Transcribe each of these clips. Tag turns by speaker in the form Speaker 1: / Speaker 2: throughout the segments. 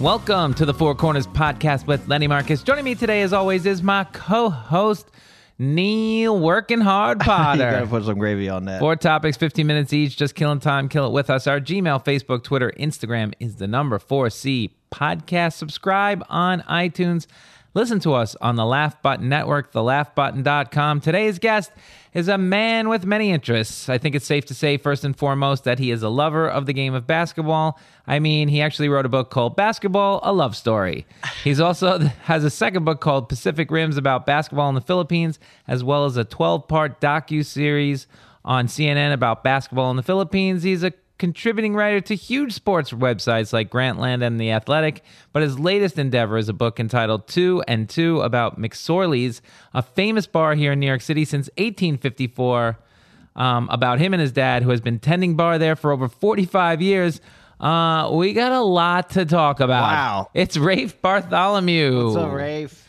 Speaker 1: Welcome to the Four Corners podcast with Lenny Marcus. Joining me today, as always, is my co-host Neil Working Hard Potter.
Speaker 2: you gotta put some gravy on that.
Speaker 1: Four topics, 15 minutes each, just killing time, kill it with us. Our Gmail, Facebook, Twitter, Instagram is the number 4C podcast. Subscribe on iTunes. Listen to us on the Laugh Button Network, thelaughbutton.com. Today's guest is a man with many interests. I think it's safe to say, first and foremost, that he is a lover of the game of basketball. I mean, he actually wrote a book called Basketball, a Love Story. He's also has a second book called Pacific Rims about basketball in the Philippines, as well as a 12-part docu-series on CNN about basketball in the Philippines. He's a contributing writer to huge sports websites like Grantland and The Athletic, but his latest endeavor is a book entitled Two and Two about McSorley's, a famous bar here in New York City since 1854, um, about him and his dad, who has been tending bar there for over 45 years. Uh, we got a lot to talk about.
Speaker 2: Wow.
Speaker 1: It's Rafe Bartholomew.
Speaker 2: What's up, Rafe?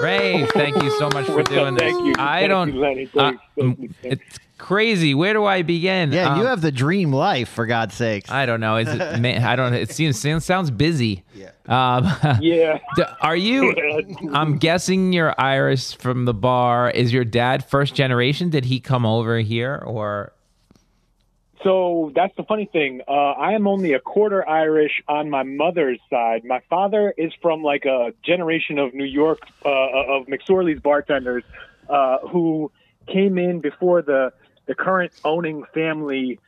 Speaker 1: Rafe, thank you so much for
Speaker 3: What's up?
Speaker 1: doing this.
Speaker 3: Thank you.
Speaker 1: I
Speaker 3: Thank
Speaker 1: don't.
Speaker 3: you, Lenny.
Speaker 1: uh,
Speaker 3: Thank you.
Speaker 1: It's crazy. Where do I begin?
Speaker 2: Yeah, you
Speaker 1: Um,
Speaker 2: have the dream life, for God's sakes.
Speaker 1: I don't know. Is it? ma- I don't. It seems it sounds busy.
Speaker 2: Yeah.
Speaker 1: Um,
Speaker 3: Yeah.
Speaker 1: are you? I'm guessing you're Irish from the bar. Is your dad first generation? Did he come over here or?
Speaker 3: So that's the funny thing. Uh, I am only a quarter Irish on my mother's side. My father is from like a generation of New York uh, of McSorley's bartenders uh, who came in before the the current owning family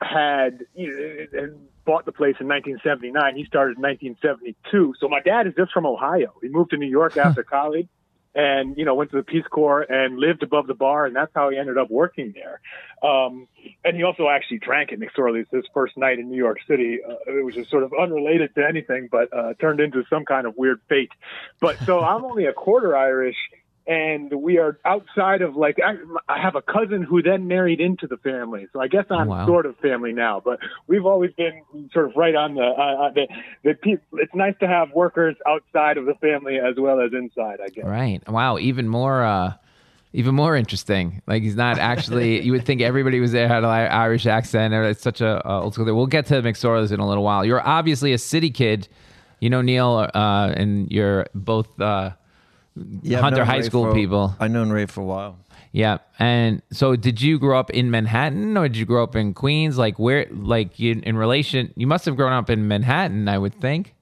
Speaker 3: had you know, bought the place in 1979. He started in 1972. So my dad is just from Ohio. He moved to New York after college. and you know went to the Peace Corps and lived above the bar, and that's how he ended up working there. Um, and he also actually drank at McSorley's his first night in New York City. Uh, it was just sort of unrelated to anything, but uh, turned into some kind of weird fate. But so I'm only a quarter Irish. And we are outside of like I, I have a cousin who then married into the family, so I guess I'm
Speaker 1: Wow.
Speaker 3: sort of family now. But we've always been sort of right on the uh, uh, the, the pe- It's nice to have workers outside of the family as well as inside. I guess.
Speaker 1: Right. Wow. Even more. uh even more interesting. Like he's not actually. you would think everybody was there had an Irish accent. Or it's such a uh, old school. We'll get to McSorley's in a little while. You're obviously a city kid. You know Neil, uh, and you're both uh,
Speaker 2: Yeah,
Speaker 1: Hunter High
Speaker 2: Rafe
Speaker 1: School
Speaker 2: for-
Speaker 1: people.
Speaker 2: I've known Ray for a while.
Speaker 1: Yeah. And so, did you grow up in Manhattan, or did you grow up in Queens? Like where? Like you, in relation? You must have grown up in Manhattan, I would think.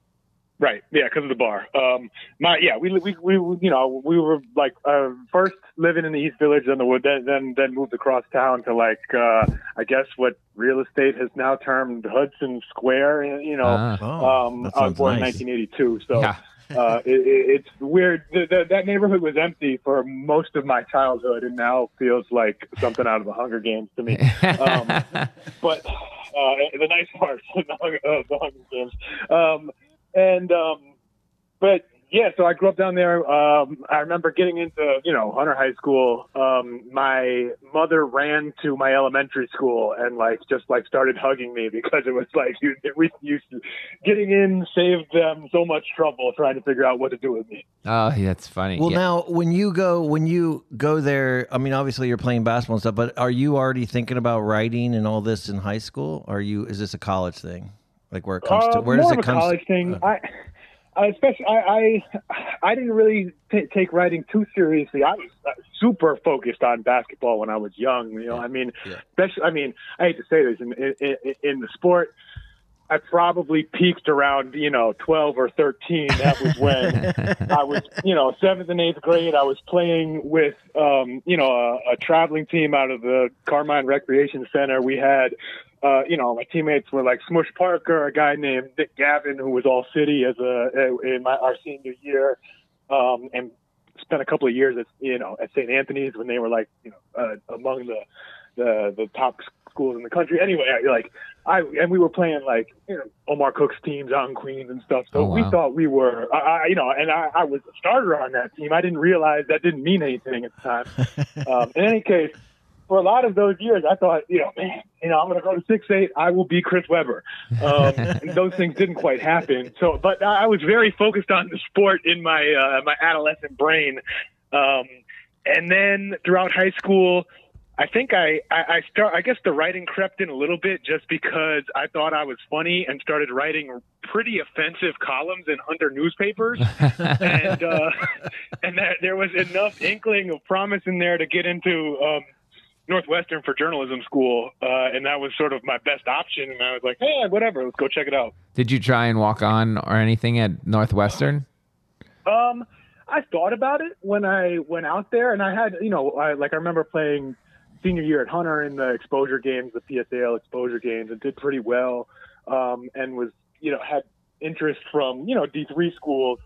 Speaker 3: Right. Yeah, because of the bar. Um, my yeah, we we we you know we were like uh, first living in the East Village, then the wood, then then then moved across town to like uh, I guess what real estate has now termed Hudson Square. You know,
Speaker 1: Ah.
Speaker 2: Oh,
Speaker 3: um,
Speaker 2: that
Speaker 3: I was born
Speaker 2: nice.
Speaker 3: in 1982, so.
Speaker 1: Yeah.
Speaker 3: Uh, it, it, it's weird. The, the, that neighborhood was empty for most of my childhood, and now feels like something out of the Hunger Games to me. Um, but uh, the nice parts of the Hunger, of the Hunger Games. Um, and um, but yeah, so I grew up down there. Um, I remember getting into you know Hunter High School. Um, my mother ran to my elementary school and like just like started hugging me because it was like you, we used to getting in saved them so much trouble trying to figure out what to do with me.
Speaker 1: oh, that's funny.
Speaker 2: Well,
Speaker 1: Yeah.
Speaker 2: now when you go when you go there, I mean, obviously you're playing basketball and stuff, but are you already thinking about writing and all this in high school? Are you? Is this a college thing? Like where it comes to
Speaker 3: Uh,
Speaker 2: where does it
Speaker 3: a
Speaker 2: come?
Speaker 3: college thing. I, I especially I, I I didn't really t- take writing too seriously. I was uh, super focused on basketball when I was young. You know, I mean,
Speaker 2: Yeah.
Speaker 3: especially I mean, I hate to say this in in, in, in the sport. I probably peaked around, you know, 12 or 13. That was when I was, you know, seventh and eighth grade. I was playing with, um, you know, a, a traveling team out of the Carmine Recreation Center. We had, uh, you know, my teammates were like Smush Parker, a guy named Nick Gavin, who was all city as a in my our senior year, um, and spent a couple of years at, you know, at St. Anthony's when they were like, you know, uh, among the the the top schools in the country. Anyway, I, like I and we were playing like you know Omar Cook's teams out in Queens and stuff. So
Speaker 1: Oh,
Speaker 3: we thought we were, I, I, you know, and I, I was a starter on that team. I didn't realize that didn't mean anything at the time. um, in any case, for a lot of those years, I thought, you know, man, you know, I'm going to go to six eight. I will be Chris Webber. Um, and those things didn't quite happen. So, but I I was very focused on the sport in my uh, my adolescent brain. Um, and then throughout high school, I think I, I, I start. I guess the writing crept in a little bit just because I thought I was funny and started writing pretty offensive columns in under newspapers, and uh, and that there was enough inkling of promise in there to get into um, Northwestern for journalism school, uh, and that was sort of my best option. And I was like, hey, whatever, let's go check it out.
Speaker 1: Did you try and walk on or anything at Northwestern?
Speaker 3: Um, I thought about it when I went out there, and I had, you know, I, like I remember playing senior year at Hunter in the exposure games, the PSAL exposure games, and did pretty well, um, and was, you know, had interest from, you know, D three schools.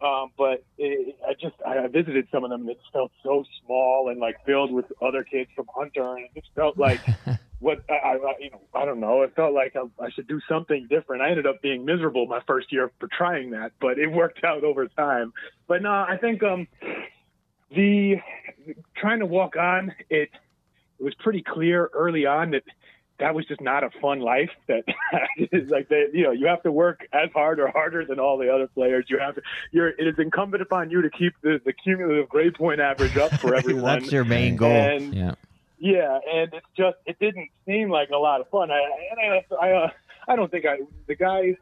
Speaker 3: Um, but it, I just I visited some of them, and it felt so small and like filled with other kids from Hunter, and it just felt like what I, I you know I don't know. It felt like I, I should do something different. I ended up being miserable my first year for trying that, but it worked out over time. But no, I think um the trying to walk on it. It was pretty clear early on that that was just not a fun life. That like that you know you have to work as hard or harder than all the other players. You have to. You're. It is incumbent upon you to keep the, the cumulative grade point average up for everyone.
Speaker 2: That's your main goal.
Speaker 3: And
Speaker 1: Yeah.
Speaker 3: yeah, and it's just it didn't seem like a lot of fun. I and I I, uh, I don't think I the guy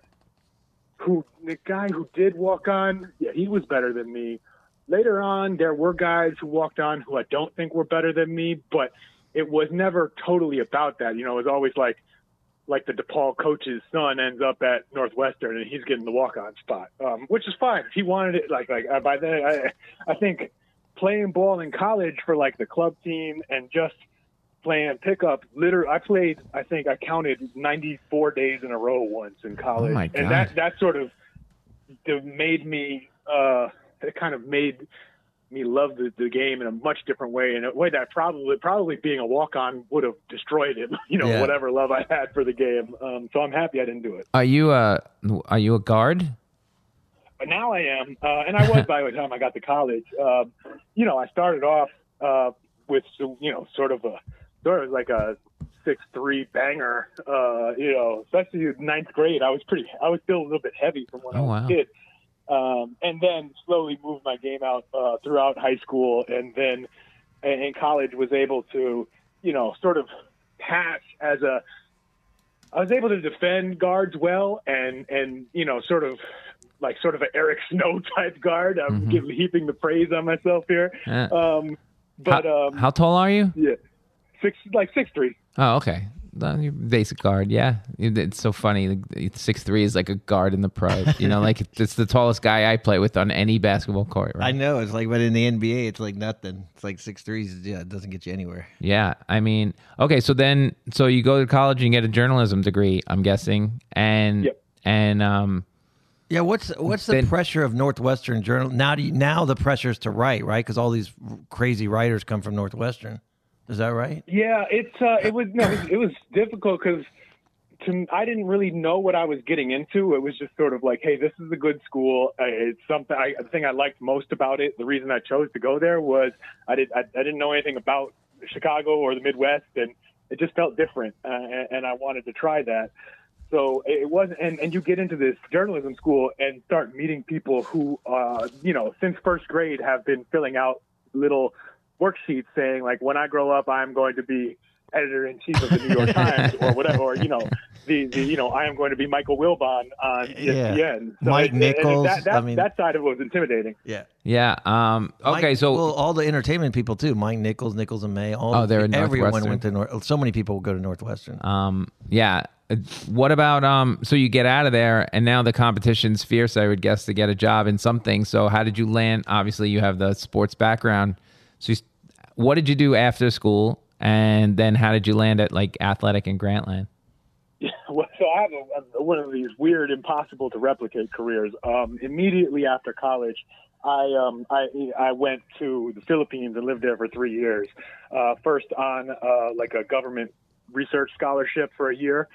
Speaker 3: who the guy who did walk on, yeah, he was better than me. Later on, there were guys who walked on who I don't think were better than me, but it was never totally about that. You know, it was always like like the DePaul coach's son ends up at Northwestern and he's getting the walk on spot, um, which is fine. He wanted it, like like uh, by then, I I think playing ball in college for like the club team and just playing pickup. Literally, I played. I think I counted 94 days in a row once in college,
Speaker 1: Oh
Speaker 3: and that that sort of made me. Uh, it kind of made me love the, the game in a much different way, in a way that probably probably being a walk on would have destroyed it. You know,
Speaker 2: Yeah.
Speaker 3: whatever love I had for the game. Um, so I'm happy I didn't do it.
Speaker 1: Are you a Are you a guard?
Speaker 3: But now I am, uh, and I was by the time I got to college. Um, you know, I started off uh, with you know sort of a sort of like a six three banger. Uh, you know, especially in ninth grade, I was pretty. I was still a little bit heavy from when I
Speaker 1: Oh,
Speaker 3: was
Speaker 1: wow.
Speaker 3: a kid. Um, and then slowly moved my game out uh, throughout high school, and then in college was able to, you know, sort of pass as a I was able to defend guards well and and you know sort of like sort of an Eric Snow type guard. I'm
Speaker 1: Mhm.
Speaker 3: giving heaping the praise on myself here.
Speaker 1: Yeah.
Speaker 3: Um, but
Speaker 1: how,
Speaker 3: um,
Speaker 1: how tall are you?
Speaker 3: yeah, six like six three.
Speaker 1: Oh, okay. Then you're basic guard, yeah. It's so funny. Six three is like a guard in the pro. You know, like it's the tallest guy I play with on any basketball court.
Speaker 2: I know it's like, but in the NBA, it's like nothing. It's like six threes. Yeah, it doesn't get you anywhere.
Speaker 1: Yeah, I mean, okay. So then, so you go to college and you get a journalism degree. I'm guessing, and
Speaker 3: Yep.
Speaker 1: and um,
Speaker 2: Yeah, what's what's the
Speaker 1: Then-
Speaker 2: pressure of Northwestern Journal now? Do you, now the pressure is to write, right? Because all these crazy writers come from Northwestern. Is that right?
Speaker 3: Yeah, it's uh, it was no, it was, difficult because to I didn't really know what I was getting into. It was just sort of like, hey, this is a good school. It's something. I, the thing I liked most about it, the reason I chose to go there was I did I, I didn't know anything about Chicago or the Midwest, and it just felt different, uh, and, and I wanted to try that. So it wasn't, and, and you get into this journalism school and start meeting people who, uh, you know, since first grade have been filling out little worksheets saying like, when I grow up, I'm going to be editor in chief of the New York Times or whatever, or you know, the, the you know, I am going to be Michael Wilbon on E
Speaker 2: Yeah.
Speaker 3: So
Speaker 2: Mike
Speaker 3: it- it-
Speaker 2: Nichols,
Speaker 3: that, that,
Speaker 2: I mean-
Speaker 3: that side of it was intimidating.
Speaker 2: Yeah.
Speaker 1: yeah. Um, okay,
Speaker 2: Mike-
Speaker 1: so
Speaker 2: well, all the entertainment people too. Mike Nichols, Nichols and May. All
Speaker 1: Oh, they're at
Speaker 2: everyone went to North. So many people go to Northwestern.
Speaker 1: Um, yeah. What about um? So you get out of there, and now the competition's fierce. I would guess to get a job in something. So how did you land? Obviously, you have the sports background. So, you, what did you do after school, and then how did you land at like athletic in Grantland?
Speaker 3: Yeah, well, so I have a, a, one of these weird, impossible to replicate careers. Um, immediately after college, I um, I I went to the Philippines and lived there for three years. Uh, first on uh, like a government research scholarship for a year,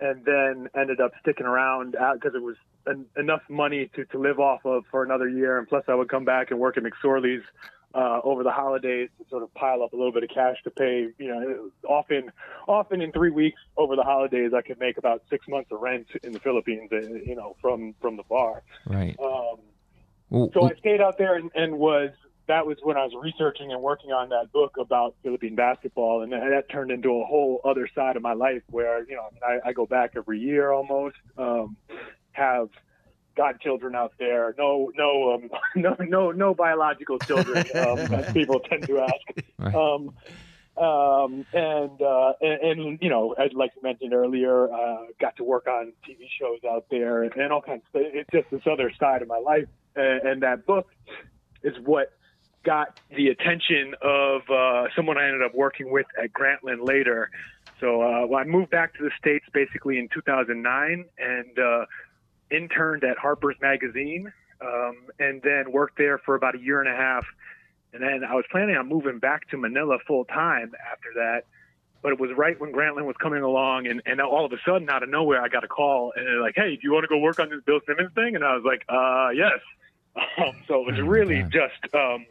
Speaker 3: and then ended up sticking around because it was en- enough money to, to live off of for another year. And plus, I would come back and work at McSorley's uh, over the holidays to sort of pile up a little bit of cash to pay. You know, often, often in three weeks over the holidays, I could make about six months of rent in the Philippines. uh, You know, from from the bar.
Speaker 1: Right.
Speaker 3: Um,
Speaker 1: Well,
Speaker 3: so I stayed out there and, and was that was when I was researching and working on that book about Philippine basketball, and that, that turned into a whole other side of my life where you know I, I go back every year almost, um, have godchildren out there, no no um, no no no biological children um, as people tend to ask.
Speaker 1: Right.
Speaker 3: Um, um, and, uh, and, and, you know, as like you mentioned earlier, uh, got to work on TV shows out there and, and all kinds of. It's just this other side of my life. And, and that book is what got the attention of, uh, someone I ended up working with at Grantland later. So, uh, well, I moved back to the States basically in 2009 and, uh, interned at Harper's Magazine, um, and then worked there for about a year and a half. And then I was planning on moving back to Manila full time after that. But it was right when Grantland was coming along, and, and all of a sudden, out of nowhere, I got a call, and they're like, "Hey, do you want to go work on this Bill Simmons thing?" And I was like, "Uh, yes." Um, so it was really
Speaker 1: God.
Speaker 3: just um,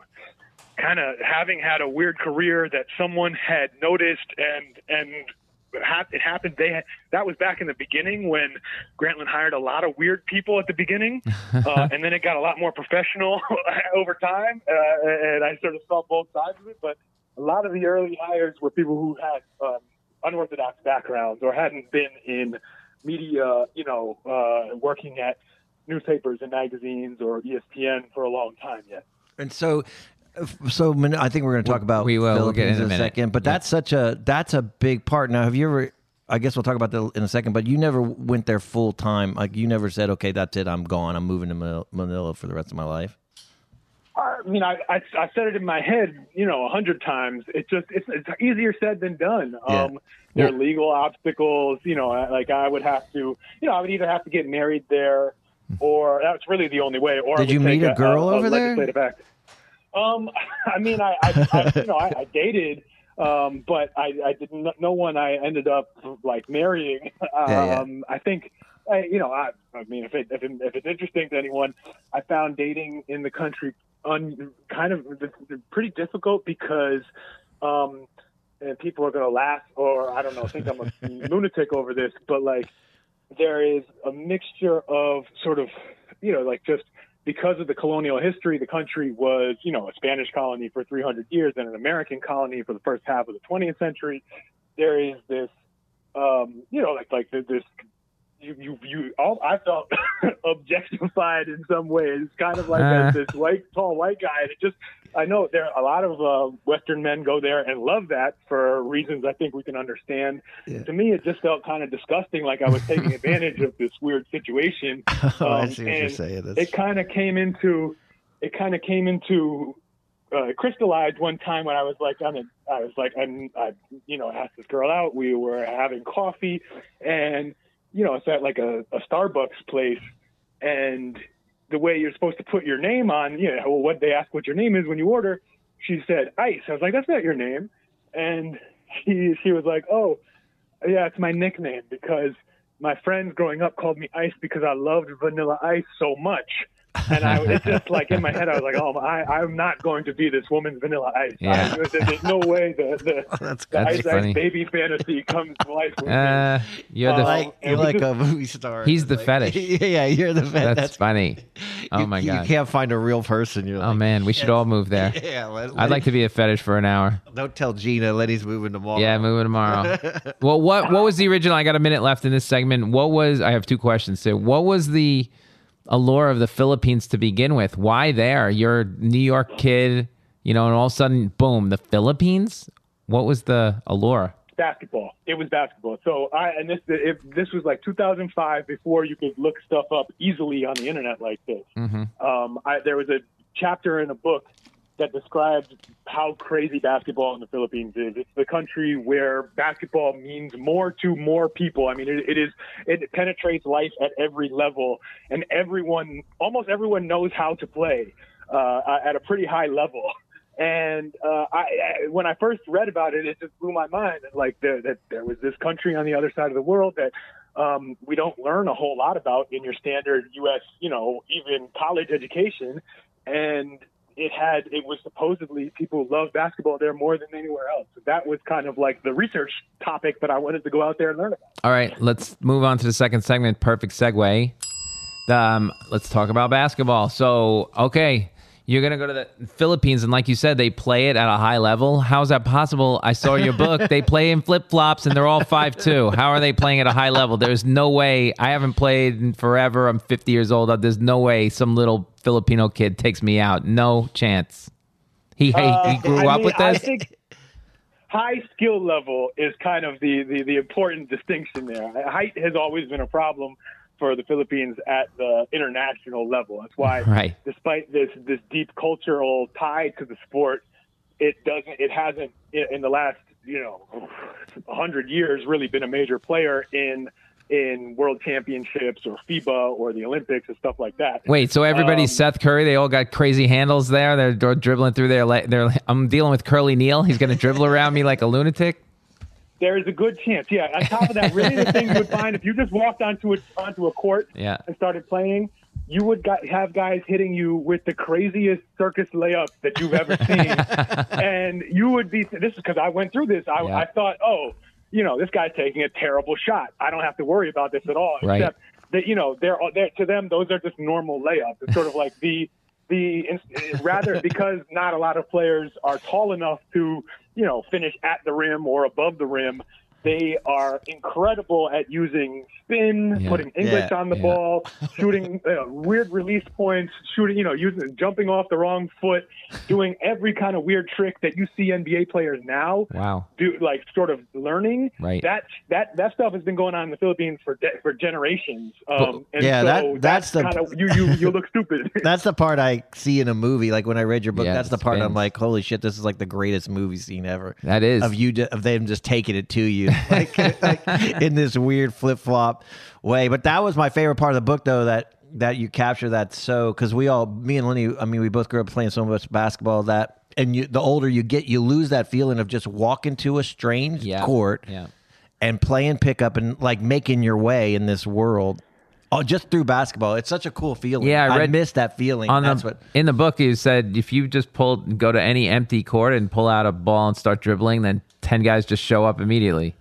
Speaker 3: kind of having had a weird career that someone had noticed, and and it happened. They had, that was back in the beginning when Grantland hired a lot of weird people at the beginning, uh, and then it got a lot more professional over time. Uh, and I sort of saw both sides of it, but a lot of the early hires were people who had um, unorthodox backgrounds or hadn't been in media, you know, uh, working at newspapers and magazines or ESPN for a long time yet.
Speaker 2: And so, so I think we're going to talk about
Speaker 1: we will. We'll get
Speaker 2: Philippines
Speaker 1: in a
Speaker 2: in a
Speaker 1: minute.
Speaker 2: second. But
Speaker 1: Yeah.
Speaker 2: that's such a that's a big part. Now, have you ever? I guess we'll talk about that in a second. But you never went there full time. Like you never said, "Okay, that's it. I'm gone. I'm moving to Manila- Manila for the rest of my life."
Speaker 3: I mean, I, I, I said it in my head, you know, a hundred times. It's just, it's, it's easier said than done.
Speaker 2: Yeah.
Speaker 3: Um, there are legal obstacles, you know, like I would have to, you know, I would either have to get married there or that's really the only way. Or
Speaker 2: Did you
Speaker 3: would take
Speaker 2: meet a girl over there?
Speaker 3: legislative act. Um, I mean, I, I, I you know, I, I dated, um, but I, I didn't, no one I ended up like marrying. Um,
Speaker 2: Yeah, yeah.
Speaker 3: I think, I, you know, I, I mean, if it, if, it, if it's interesting to anyone, I found dating in the country un, kind of pretty difficult because, um, and people are going to laugh or I don't know, think I'm a lunatic over this, but like there is a mixture of sort of, you know, like just because of the colonial history, the country was, you know, a Spanish colony for 300 years and an American colony for the first half of the 20th century. There is this, um, you know, like like this. You, you, you all, I felt objectified in some ways, kind of like
Speaker 1: Uh.
Speaker 3: as this white, tall white guy. And it just, I know there are a lot of uh, Western men go there and love that for reasons I think we can understand.
Speaker 2: Yeah.
Speaker 3: To me, it just felt kind of disgusting, like I was taking advantage of this weird situation.
Speaker 2: Oh, I
Speaker 3: Um,
Speaker 2: see what you're saying. That's-
Speaker 3: It kind of came into, it kind of came into, uh, crystallized one time when I was like, on a, I was like, I'm, I, you know, asked this girl out. We were having coffee, and you know, it's at like a, a Starbucks place, and the way you're supposed to put your name on, you know, what they ask what your name is when you order, she said ice. I was like, that's not your name, and she she was like, oh, yeah, it's my nickname because my friends growing up called me Ice because I loved Vanilla Ice so much. And I, it's just like in my head, I was like, "Oh, I, I'm not going to be this woman's Vanilla Ice.
Speaker 1: Yeah.
Speaker 3: I, there's no way the the,
Speaker 2: That's
Speaker 3: the
Speaker 1: That's
Speaker 3: Ice
Speaker 1: funny.
Speaker 3: Ice baby fantasy comes to life. With me.
Speaker 1: Uh, you're the.
Speaker 3: Uh,
Speaker 2: like you're like
Speaker 3: just-
Speaker 2: a movie star.
Speaker 1: He's the
Speaker 2: Like-
Speaker 1: fetish.
Speaker 2: yeah, you're the fetish.
Speaker 1: that's, funny. Oh
Speaker 2: you,
Speaker 1: my god, you
Speaker 2: can't find a real person. You're
Speaker 1: Oh
Speaker 2: like,
Speaker 1: man, we should all move there.
Speaker 2: Yeah, let,
Speaker 1: I'd like to be a fetish for an hour.
Speaker 2: Don't tell Gina. Letty's moving tomorrow.
Speaker 1: Yeah, moving tomorrow. well, what what was the original? I got a minute left in this segment. What was? I have two questions too. What was the allure of the Philippines to begin with? Why there? You're a New York kid, you know, and all of a sudden, boom, the Philippines. What was the allure?
Speaker 3: basketball. It was basketball. So I and this if this was like 2005 before you could look stuff up easily on the internet like this.
Speaker 1: Mhm.
Speaker 3: Um, I, there was a chapter in a book that describes how crazy basketball in the Philippines is. It's the country where basketball means more to more people. I mean, it, it is it penetrates life at every level, and everyone, almost everyone, knows how to play uh, at a pretty high level. And uh, I, I, when I first read about it, it just blew my mind. Like that there was this country on the other side of the world that um, we don't learn a whole lot about in your standard U.S. you know even college education, and it had it was supposedly people love basketball there more than anywhere else. That was kind of like the research topic that I wanted to go out there and learn about.
Speaker 1: All right, let's move on to the second segment. Perfect segue. Um, let's talk about basketball. So, okay, you're gonna go to the Philippines, and like you said, they play it at a high level. How is that possible? I saw your book. they play in flip flops, and they're all five two. How are they playing at a high level? There's no way. I haven't played in forever. I'm 50 years old. There's no way some little Filipino kid takes me out. No chance. He he, he grew
Speaker 3: Uh, I
Speaker 1: up
Speaker 3: mean,
Speaker 1: with
Speaker 3: I think high skill level is kind of the, the, the important distinction there. Height has always been a problem for the Philippines at the international level. That's why,
Speaker 1: Right.
Speaker 3: despite this this deep cultural tie to the sport, it doesn't it hasn't in the last you know hundred years really been a major player in in world championships or FIBA or the Olympics and stuff like that.
Speaker 1: Wait, so everybody's
Speaker 3: Um,
Speaker 1: Seth Curry. They all got crazy handles there. They're, dribbling through their. le- They're, I'm dealing with Curly Neal. He's going to dribble around me like a lunatic.
Speaker 3: There is a good chance. Yeah. On top of that, really the thing you would find if you just walked onto a onto a court
Speaker 1: Yeah.
Speaker 3: and started playing, you would got, have guys hitting you with the craziest circus layups that you've ever seen, and you would be. This is because I went through this. I,
Speaker 1: Yeah.
Speaker 3: I thought, oh, you know, this guy's taking a terrible shot. I don't have to worry about this at all.
Speaker 1: Right.
Speaker 3: Except that you know, they're, they're to them those are just normal layups. It's sort of like the the rather because not a lot of players are tall enough to you know finish at the rim or above the rim. They are incredible at using spin,
Speaker 1: Yeah.
Speaker 3: putting English
Speaker 2: Yeah.
Speaker 3: on the
Speaker 1: Yeah.
Speaker 3: ball, shooting uh, weird release points, shooting, you know, using jumping off the wrong foot, doing every kind of weird trick that you see NBA players now
Speaker 1: Wow.
Speaker 3: do, like sort of learning.
Speaker 1: Right.
Speaker 3: That that that stuff has been going on in the Philippines for de- for generations. Um, and
Speaker 2: Yeah,
Speaker 3: so
Speaker 2: that- that's the-
Speaker 3: kind of you you you look stupid.
Speaker 2: That's the part I see in a movie. Like when I read your book, that's the part I'm like, holy shit, this is like the greatest movie scene ever.
Speaker 1: That is.
Speaker 2: of you ju- of them just taking it to you like, like in this weird flip flop way. But that was my favorite part of the book, though that that you capture that so because we all me and Lenny, I mean, we both grew up playing so much basketball that. And you, the older you get, you lose that feeling of just walking to a strange
Speaker 1: Yeah.
Speaker 2: court
Speaker 1: Yeah.
Speaker 2: and playing pickup and like making your way in this world, oh, just through basketball. It's such a cool feeling.
Speaker 1: Yeah, I read-
Speaker 2: miss that feeling.
Speaker 1: On
Speaker 2: That's
Speaker 1: the,
Speaker 2: what.
Speaker 1: in the book, you said if you just pull, go to any empty court and pull out a ball and start dribbling, then ten guys just show up immediately.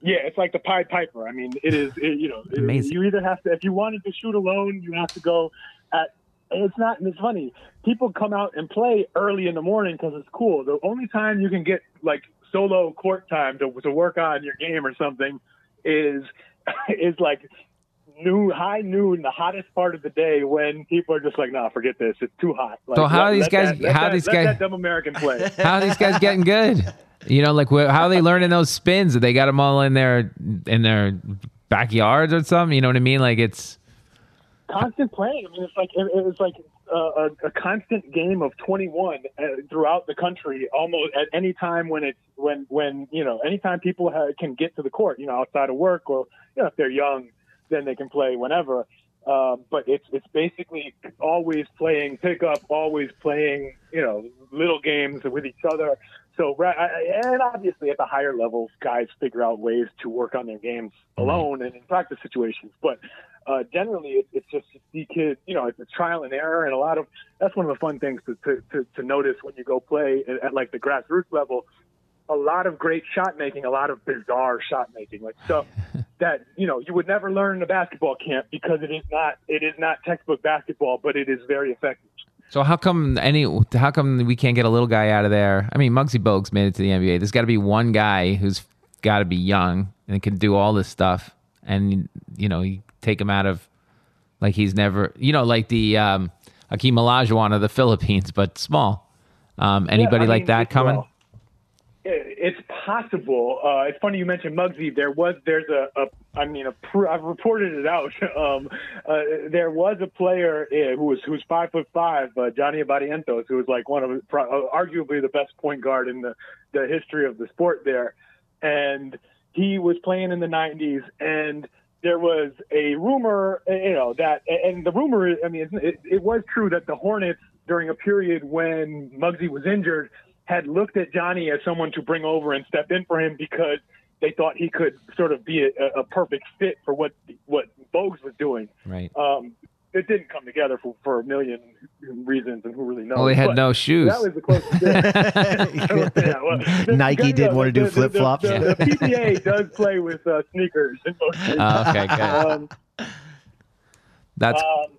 Speaker 3: Yeah, it's like the Pied Piper. I mean, it is. It, you know, it-
Speaker 1: Amazing.
Speaker 3: you either have to, if you wanted to shoot alone, you have to go at. It's not. It's funny. People come out and play early in the morning because it's cool. The only time you can get like solo court time to to work on your game or something is is like noon, high noon, the hottest part of the day when people are just like, "Nah, forget this. It's too hot." Like,
Speaker 1: So how are these guys-
Speaker 3: That,
Speaker 1: how
Speaker 3: that,
Speaker 1: these guys-
Speaker 3: that dumb American play.
Speaker 1: How are these guys getting good? You know, like how are they learning those spins? They got them all in their in their backyards or something. You know what I mean? Like it's
Speaker 3: constant playing. I mean, it's like it, it's like uh, a, a constant game of 21 uh, throughout the country, almost at any time when it's when when you know anytime people ha- can get to the court, you know, outside of work or you know if they're young, then they can play whenever. Um, but it's it's basically always playing pickup, always playing you know little games with each other. So and obviously at the higher levels, guys figure out ways to work on their games alone and in practice situations. But uh, generally, it, it's just see kids. You know, it's a trial and error, and a lot of that's one of the fun things to to, to, to notice when you go play at, at like the grassroots level. A lot of great shot making, a lot of bizarre shot making, like stuff that you know you would never learn in a basketball camp because it is not it is not textbook basketball, but it is very effective.
Speaker 1: so how come any how come we can't get a little guy out of there? I mean, Muggsy Bogues made it to the NBA. There's got to be one guy who's got to be young and can do all this stuff, and you know, you take him out of like he's never, you know, like the um, Akeem Olajuwon of the Philippines, but small. Um, anybody
Speaker 3: I
Speaker 1: like that coming?
Speaker 3: well, it's possible. Uh, it's funny you mentioned Muggsy. There was, there's a, a I mean, a I've reported it out. Um, uh, there was a player uh, who was who's five foot five, uh, Johnny Abarrientos, who was like one of uh, arguably the best point guard in the the history of the sport there, and he was playing in the '90s and. There was a rumor, uh, you know, that, and the rumor, I mean, it, it was true that the Hornets, during a period when Muggsy was injured, had looked at Johnny as someone to bring over and step in for him because they thought he could sort of be a, a perfect fit for what what Bogues was doing.
Speaker 1: Right.
Speaker 3: Um, it didn't come together for, for a million reasons, and who really knows?
Speaker 1: Well, they had
Speaker 3: But
Speaker 1: no shoes.
Speaker 3: That was the closest. thing. Yeah, well,
Speaker 2: Nike
Speaker 3: the-
Speaker 2: did
Speaker 3: the-
Speaker 2: wanna do
Speaker 3: the- the-
Speaker 2: flip-flops.
Speaker 3: The, the, PBA does play with uh, sneakers in most cases.
Speaker 1: Oh, okay, good.
Speaker 3: Um,
Speaker 1: That's
Speaker 3: um,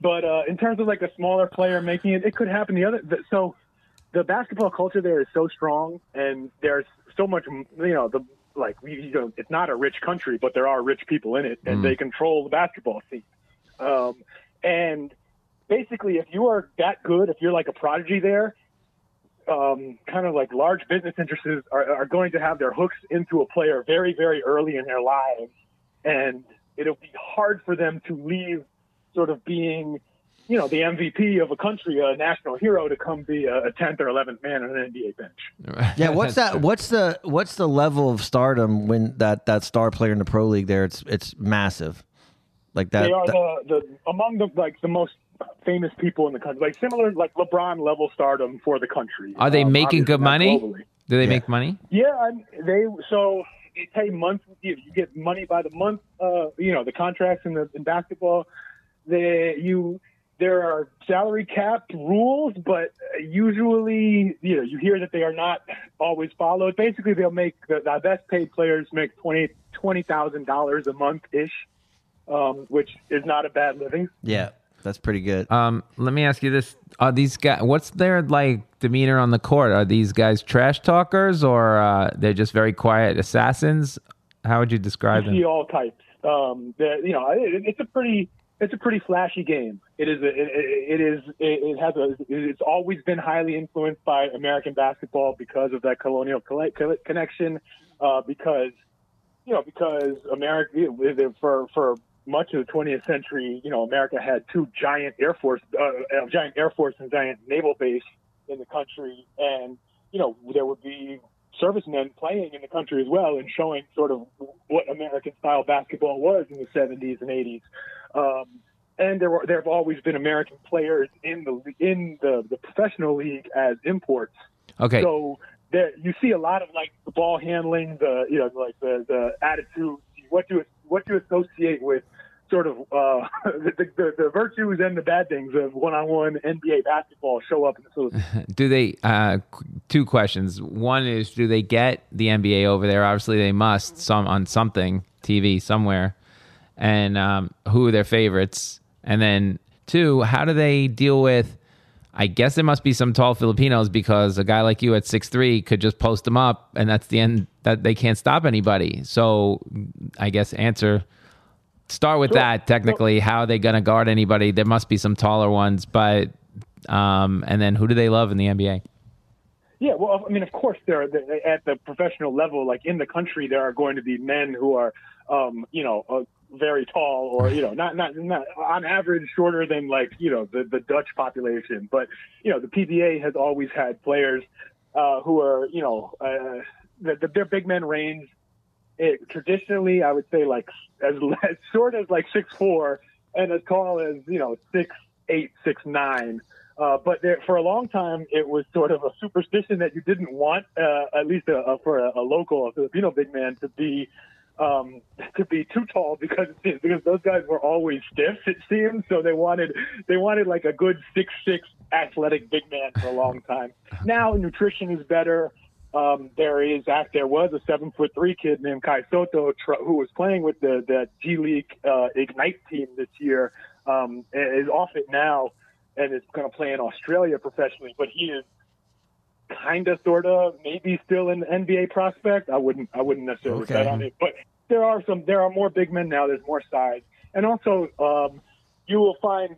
Speaker 3: but uh, in terms of like a smaller player making it, it could happen. The other, the, so the basketball culture there is so strong, and there's so much, you know, the like we, you know, it's not a rich country, but there are rich people in it, and
Speaker 1: Mm.
Speaker 3: they control the basketball scene. Um, and basically, if you are that good, if you're like a prodigy there, um, kind of like large business interests are, are going to have their hooks into a player very, very early in their lives, and it'll be hard for them to leave sort of being, you know, the MVP of a country, a national hero, to come be a, a 10th or 11th man on an NBA bench.
Speaker 2: Yeah, what's that? What's the what's the level of stardom when that that star player in the pro league there? It's it's massive, like that.
Speaker 3: they are
Speaker 2: that-
Speaker 3: the, the among the like the most famous people in the country, like similar like LeBron level stardom for the country.
Speaker 1: Are they
Speaker 3: Um,
Speaker 1: making good money?
Speaker 3: globally.
Speaker 1: Do they
Speaker 2: Yeah.
Speaker 1: make money?
Speaker 3: Yeah, and they so they pay month. You you get money by the month. Uh, you know the contracts in the in basketball. They you there are salary cap rules, but usually you know you hear that they are not always followed. Basically, they'll make the, the best paid players make twenty twenty thousand dollars a month ish, um, which is not a bad living.
Speaker 2: yeah, that's pretty good.
Speaker 1: Um, let me ask you this: Are these guys? What's their like demeanor on the court? Are these guys trash talkers, or uh, they're just very quiet assassins? How would you describe
Speaker 3: you see all types. Um, you know, it, it's a pretty it's a pretty flashy game. It is a, it, it is it, has a it's always been highly influenced by American basketball because of that colonial connection. Uh, because you know because America for for much of the 20th century, you know, America had two giant air force, uh, uh, giant air force and giant naval base in the country, and you know there would be servicemen playing in the country as well and showing sort of what American style basketball was in the 70s and 80s. Um, and there were there have always been American players in the in the, the professional league as imports.
Speaker 1: Okay,
Speaker 3: So there you see a lot of like the ball handling, the you know like the the attitude, what you what do you associate with sort of uh, the, the the virtues and the bad things of one-on-one NBA basketball show up in the Philippines.
Speaker 1: do they? Uh, two questions. One is, do they get the NBA over there? Obviously, they must some on something TV somewhere. And um, who are their favorites? And then two, how do they deal with? I guess there must be some tall Filipinos because a guy like you at six three could just post them up, and that's the end. That they can't stop anybody. So, I guess answer. Start with
Speaker 3: Sure.
Speaker 1: that. Technically, how are they going to guard anybody? There must be some taller ones, but um, and then who do they love in the NBA?
Speaker 3: Yeah, well, I mean, of course, there are at the professional level, like in the country, there are going to be men who are, um, you know, uh, very tall, or you know, not not not on average shorter than like you know the the Dutch population. But you know, the PBA has always had players uh, who are you know uh, the, the, their big men range. It, traditionally, I would say like as, as short as like six four and as tall as you know six eight six nine. Uh, but there, for a long time, it was sort of a superstition that you didn't want, uh, at least a, a, for a, a local, a Filipino big man, to be um, to be too tall because because those guys were always stiff. It seemed so they wanted they wanted like a good six six athletic big man for a long time. Now nutrition is better. Um, there is there was a seven foot three kid named Kai Sotto who was playing with the the G League uh, Ignite team this year. Um, is off it now and is going to play in Australia professionally. But he is kind of, sort of, maybe still an NBA prospect. I wouldn't, I wouldn't necessarily
Speaker 2: Okay.
Speaker 3: bet on it. But there are some, there are more big men now. There's more size, and also um, you will find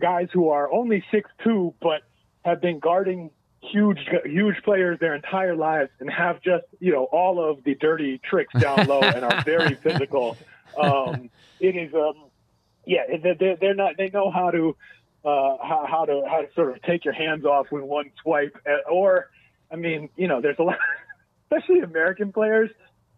Speaker 3: guys who are only six two, but have been guarding huge, huge players their entire lives and have just, you know, all of the dirty tricks down low and are very physical. Um, it is, um, yeah, they're, they're not, they know how to, uh, how, how to how to sort of take your hands off with one swipe, uh, or I mean, you know, there's a lot, especially American players.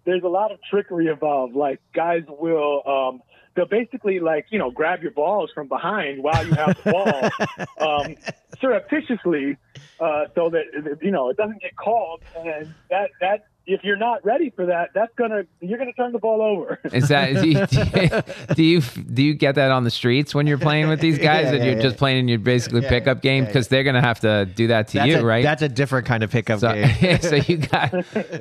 Speaker 3: There's a lot of trickery involved. Like guys will, um, they'll basically like you know grab your balls from behind while you have the ball, um, surreptitiously, uh, so that you know it doesn't get called, and that that if you're not ready for that, that's gonna you're gonna turn the ball over.
Speaker 1: Is that do you, do you do you get that on the streets when you're playing with these guys,
Speaker 2: Yeah,
Speaker 1: and
Speaker 2: yeah,
Speaker 1: you're
Speaker 2: yeah.
Speaker 1: just playing in your basically
Speaker 2: Yeah,
Speaker 1: pickup game
Speaker 2: yeah,
Speaker 1: because they're gonna have to do that to
Speaker 2: That's
Speaker 1: you,
Speaker 2: a,
Speaker 1: right?
Speaker 2: That's a different kind of pickup
Speaker 1: so,
Speaker 2: game.
Speaker 1: so you got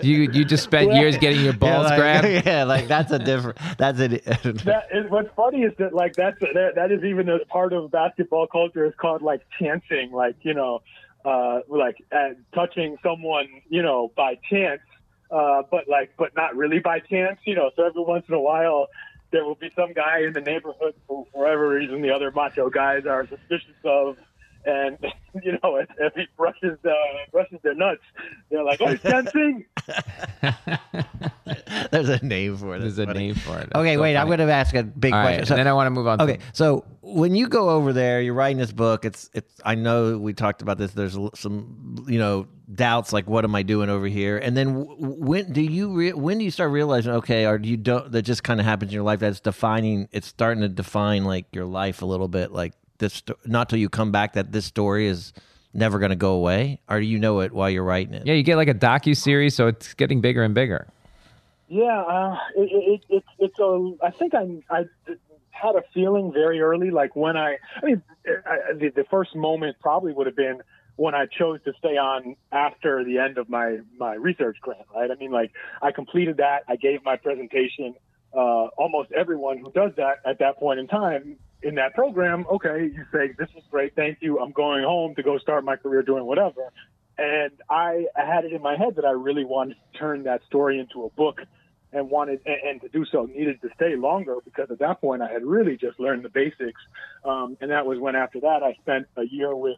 Speaker 1: you you just spent years getting your
Speaker 2: yeah,
Speaker 1: balls
Speaker 2: like,
Speaker 1: grabbed.
Speaker 2: yeah, like that's a different. That's a.
Speaker 3: that is what's funny is that like that's that, that is even a part of basketball culture is called like chancing like you know uh like uh, touching someone you know by chance uh but like but not really by chance you know so every once in a while there will be some guy in the neighborhood who for whatever reason the other macho guys are suspicious of and you know if, if he brushes uh, brushes their nuts they're like oh he's chancing
Speaker 2: There's a name for it.
Speaker 1: There's a
Speaker 2: funny.
Speaker 1: name for it.
Speaker 2: Okay,
Speaker 1: so
Speaker 2: wait. I'm going to ask a big
Speaker 1: All right,
Speaker 2: question.
Speaker 1: and
Speaker 2: So-
Speaker 1: then I want to move on. to-
Speaker 2: Okay, so when you go over there, you're writing this book. It's it's. I know we talked about this. There's some you know doubts like what am I doing over here? And then w- when do you re- when do you start realizing okay, or do you don't that just kind of happens in your life that's defining? It's starting to define like your life a little bit. Like this, sto- not till you come back that this story is never going to go away, or do you know it while you're writing it?
Speaker 1: yeah, you get like a docu series, so it's getting bigger and bigger.
Speaker 3: Yeah, uh, it, it, it, it's a. I think I I had a feeling very early, like when I. I mean, I, the, the first moment probably would have been when I chose to stay on after the end of my my research grant. Right. I mean, like I completed that. I gave my presentation. Uh, almost everyone who does that at that point in time in that program, okay, you say this is great, thank you. I'm going home to go start my career doing whatever. And I had it in my head that I really wanted to turn that story into a book and wanted and, and to do so needed to stay longer because at that point I had really just learned the basics. Um, and that was when after that I spent a year with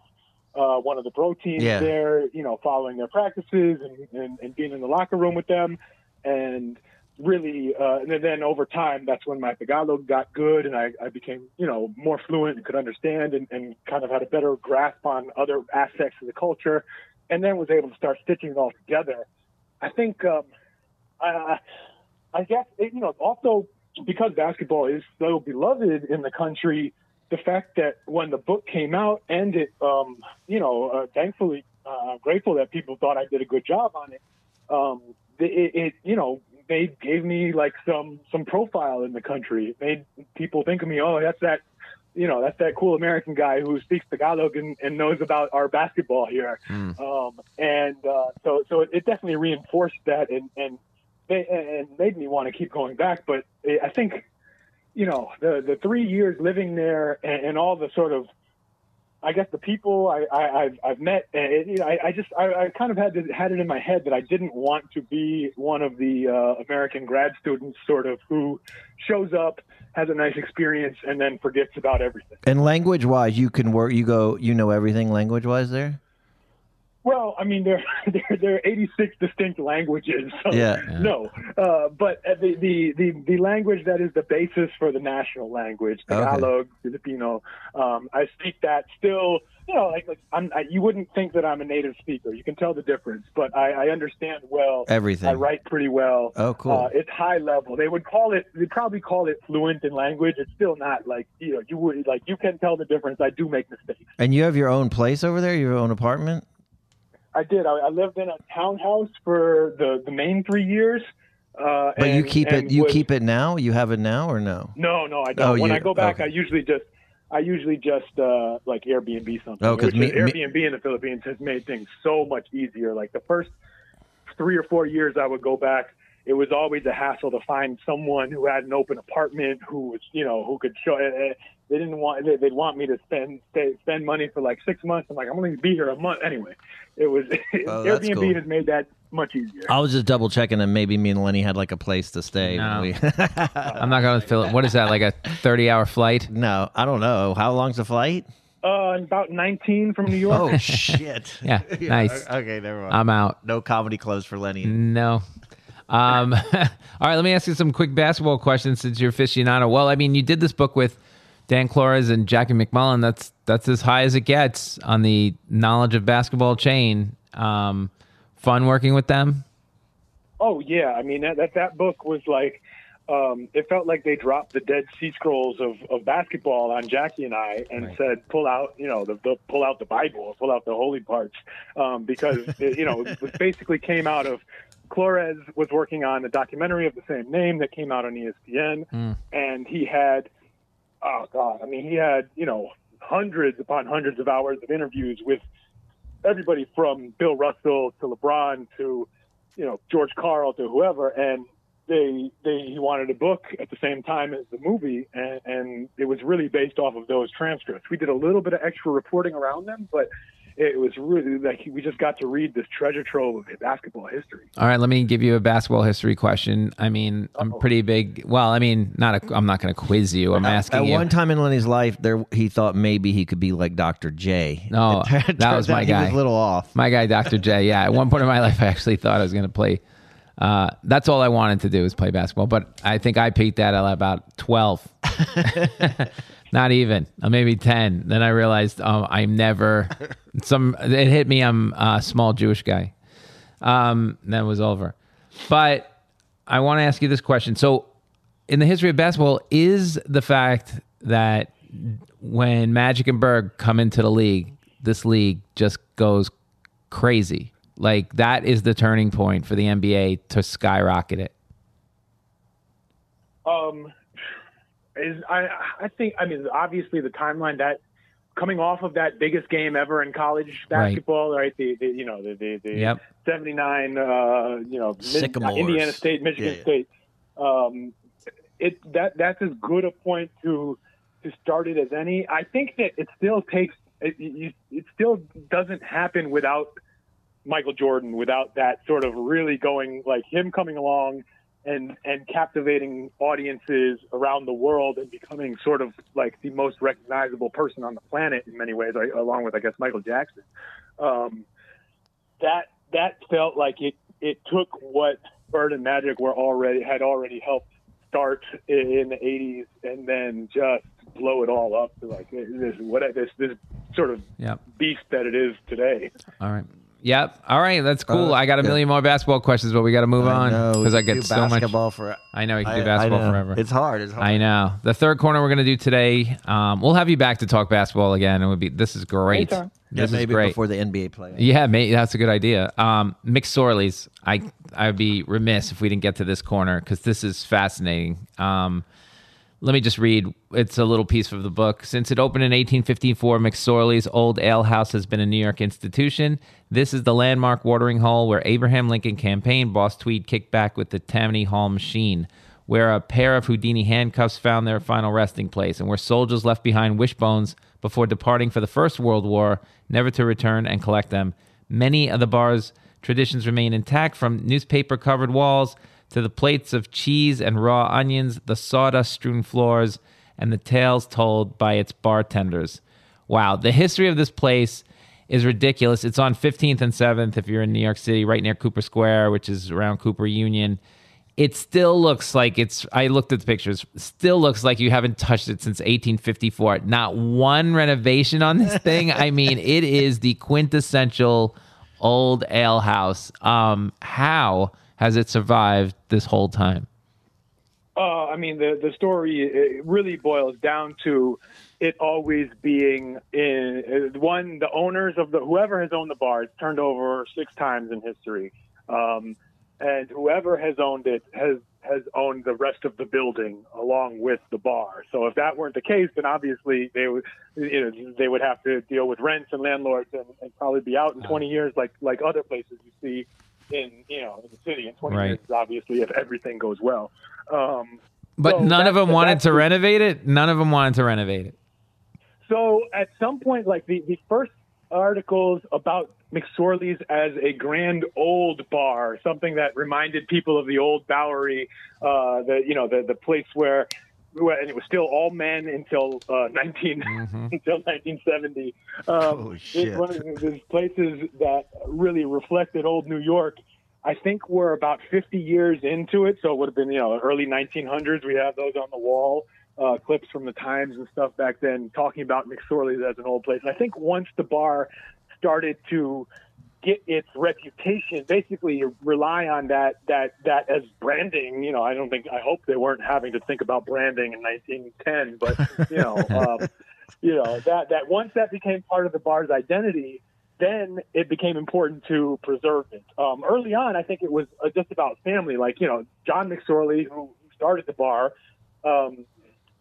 Speaker 3: uh, one of the pro teams
Speaker 2: Yeah.
Speaker 3: there, you know, following their practices and, and, and being in the locker room with them. And really, uh, and then, over time, that's when my Tagalog got good and I, I became, you know, more fluent and could understand and, and kind of had a better grasp on other aspects of the culture and then was able to start stitching it all together. I think, um, I, I guess, it, you know, also because basketball is so beloved in the country, the fact that when the book came out and it, um, you know, uh, thankfully, uh, grateful that people thought I did a good job on it. Um, it, it, you know, they gave me like some some profile in the country. It made people think of me. Oh, that's that, you know, that's that cool American guy who speaks Tagalog and, and knows about our basketball here. Um, and uh, so so it, it definitely reinforced that and and and made me want to keep going back. But I think, you know, the the three years living there and, and all the sort of I guess the people I, I, I've, I've met, uh, it, you know, I, I just I, I kind of had to, had it in my head that I didn't want to be one of the uh, American grad students, sort of who shows up, has a nice experience, and then forgets about everything.
Speaker 2: And language wise, you can work. You go. You know everything language wise there.
Speaker 3: Well, I mean, there there there are 86 distinct languages. So
Speaker 2: Yeah.
Speaker 3: No, uh, but uh, the, the the the language that is the basis for the national language,
Speaker 2: Okay.
Speaker 3: Tagalog, Filipino. Um, I speak that still. You know, like, like I'm, I, you wouldn't think that I'm a native speaker. You can tell the difference, but I, I understand well.
Speaker 2: Everything.
Speaker 3: I write pretty well.
Speaker 2: Oh, cool.
Speaker 3: Uh, it's high level. They would call it. They probably call it fluent in language. It's still not like you know. You would like you can tell the difference. I do make mistakes.
Speaker 2: And you have your own place over there, your own apartment.
Speaker 3: I did. I, I lived in a townhouse for the the main three years. Uh,
Speaker 2: But you keep it. You
Speaker 3: was-
Speaker 2: keep it now. You have it now or no?
Speaker 3: No, no, I
Speaker 2: Oh,
Speaker 3: don't. when
Speaker 2: you-
Speaker 3: I go back,
Speaker 2: okay.
Speaker 3: I usually just I usually just uh, like Airbnb something.
Speaker 2: Oh, because
Speaker 3: is-
Speaker 2: me-
Speaker 3: Airbnb in the Philippines has made things so much easier. Like the first three or four years I would go back, it was always a hassle to find someone who had an open apartment who was, you know, who could show. They didn't want. They, they'd want me to spend stay, spend money for like six months. I'm like, I'm only gonna be here a month anyway. It was
Speaker 2: Oh,
Speaker 3: Airbnb
Speaker 2: cool.
Speaker 3: has made that much easier.
Speaker 2: I was just double checking that maybe me and Lenny had like a place to stay.
Speaker 1: No.
Speaker 2: we-
Speaker 1: I'm not going to fill it. What is that? Like a 30 hour flight?
Speaker 2: no, I don't know. How long's the flight?
Speaker 3: Uh, about 19 from New York.
Speaker 2: Oh shit.
Speaker 1: Yeah, nice.
Speaker 2: Okay, never mind.
Speaker 1: I'm out.
Speaker 2: no comedy clothes for Lenny.
Speaker 1: No. Um, all right, let me ask you some quick basketball questions since you're aficionado. Well, I mean, you did this book with Dan Klores and Jackie MacMullan. That's that's as high as it gets on the knowledge of basketball chain. Um, fun working with them.
Speaker 3: Oh yeah, I mean that that, that book was like um, it felt like they dropped the Dead Sea Scrolls of, of basketball on Jackie and I and said pull out you know the, the pull out the Bible, pull out the holy parts um, because it, you know it basically came out of Klores was working on a documentary of the same name that came out on ESPN, and he had, oh god, I mean, he had you know hundreds upon hundreds of hours of interviews with everybody from Bill Russell to LeBron to you know George Karl to whoever, and they they he wanted a book at the same time as the movie, and, and it was really based off of those transcripts. We did a little bit of extra reporting around them, but it was really like we just got to read this treasure trove of basketball history.
Speaker 1: All right, let me give you a basketball history question. I mean, I'm pretty big. Well, I mean, not a. I'm not going to quiz you. I'm asking you.
Speaker 2: At
Speaker 1: you.
Speaker 2: one time in Lenny's life, there he thought maybe he could be like Dr. J.
Speaker 1: No,
Speaker 2: It
Speaker 1: that was my guy.
Speaker 2: He was a little off.
Speaker 1: My guy, Dr. J. Yeah, at one point in my life, I actually thought I was going to play. Uh, that's all I wanted to do was play basketball. But I think I peaked that at about 12. Not even, uh, maybe 10. Then I realized um, I'm never, some, it hit me, I'm a small Jewish guy. Um, that was over. But I want to ask you this question. So, in the history of basketball, is the fact that when Magic and Bird come into the league, this league just goes crazy. Like that is the turning point for the NBA to skyrocket it.
Speaker 3: Um, is I I think I mean obviously the timeline that coming off of that biggest game ever in college basketball, right? The, the you know the the, the
Speaker 1: Yep.
Speaker 3: seventy nine uh, you know Mid-
Speaker 2: Sycamores.
Speaker 3: Indiana State, Michigan
Speaker 2: Yeah, yeah.
Speaker 3: State. Um, it that that's as good a point to to start it as any. I think that it still takes it, it, it still doesn't happen without Michael Jordan, without that sort of really going like him coming along and and captivating audiences around the world and becoming sort of like the most recognizable person on the planet in many ways, right, along with I guess Michael Jackson. Um, that that felt like it it took what Bird and Magic were already had already helped start in the 80s and then just blow it all up to like this what this this sort of
Speaker 1: Yep.
Speaker 3: beast that it is today.
Speaker 1: All right. Yep. All right. That's cool.
Speaker 2: Uh,
Speaker 1: I got a
Speaker 2: yeah.
Speaker 1: million more basketball questions, but we got to move on because I get
Speaker 2: do
Speaker 1: so much.
Speaker 2: basketball for.
Speaker 1: I know you can
Speaker 2: I-
Speaker 1: do basketball forever.
Speaker 2: It's hard. It's hard.
Speaker 1: I know. The third corner we're going to do today. Um, we'll have you back to talk basketball again. It would be. This is great.
Speaker 3: Anytime.
Speaker 2: Yeah,
Speaker 1: This is
Speaker 2: maybe
Speaker 1: great.
Speaker 2: before the NBA play.
Speaker 1: Yeah, mate, that's a good idea. Um, McSorley's. I I'd be remiss if we didn't get to this corner because this is fascinating. Um, let me just read. It's a little piece of the book. Since it opened in 1854, McSorley's Old Ale House has been a New York institution. This is the landmark watering hole where Abraham Lincoln campaigned. Boss Tweed kicked back with the Tammany Hall machine, where a pair of Houdini handcuffs found their final resting place, and where soldiers left behind wishbones before departing for the First World War, never to return and collect them. Many of the bar's traditions remain intact, from newspaper covered walls to the plates of cheese and raw onions, the sawdust strewn floors, and the tales told by its bartenders. Wow, the history of this place is ridiculous. It's on 15th and 7th if you're in New York City, right near Cooper Square, which is around Cooper Union. It still looks like it's, I looked at the pictures, still looks like you haven't touched it since 1854. Not one renovation on this thing. I mean, it is the quintessential old ale house. Um, how has it survived this whole time?
Speaker 3: Uh, I mean, the the story really boils down to it always being in uh, one the owners of the whoever has owned the bar it's turned over six times in history, um, and whoever has owned it has has owned the rest of the building along with the bar. So if that weren't the case, then obviously they would you know they would have to deal with rents and landlords and, and probably be out in 20 years like like other places you see in you know in the city in 20
Speaker 1: Right.
Speaker 3: years obviously if everything goes well. Um,
Speaker 1: But
Speaker 3: So
Speaker 1: none of them wanted to renovate it. None of them wanted to renovate it.
Speaker 3: So at some point, like the, the first articles about McSorley's as a grand old bar, something that reminded people of the old Bowery, uh, the you know the the place where, and it was still all men until uh, 19 until 1970. Um,
Speaker 2: Holy
Speaker 3: it's
Speaker 2: shit.
Speaker 3: one of those places that really reflected old New York. I think we're about 50 years into it, so it would have been you know early 1900s. We have those on the wall, uh, clips from the Times and stuff back then, talking about McSorley's as an old place. And I think once the bar started to get its reputation, basically you rely on that that that as branding. You know, I don't think I hope they weren't having to think about branding in 1910, but you know, um, you know that that once that became part of the bar's identity, then it became important to preserve it. Um, early on, I think it was uh, just about family. Like you know, John McSorley, who started the bar, um,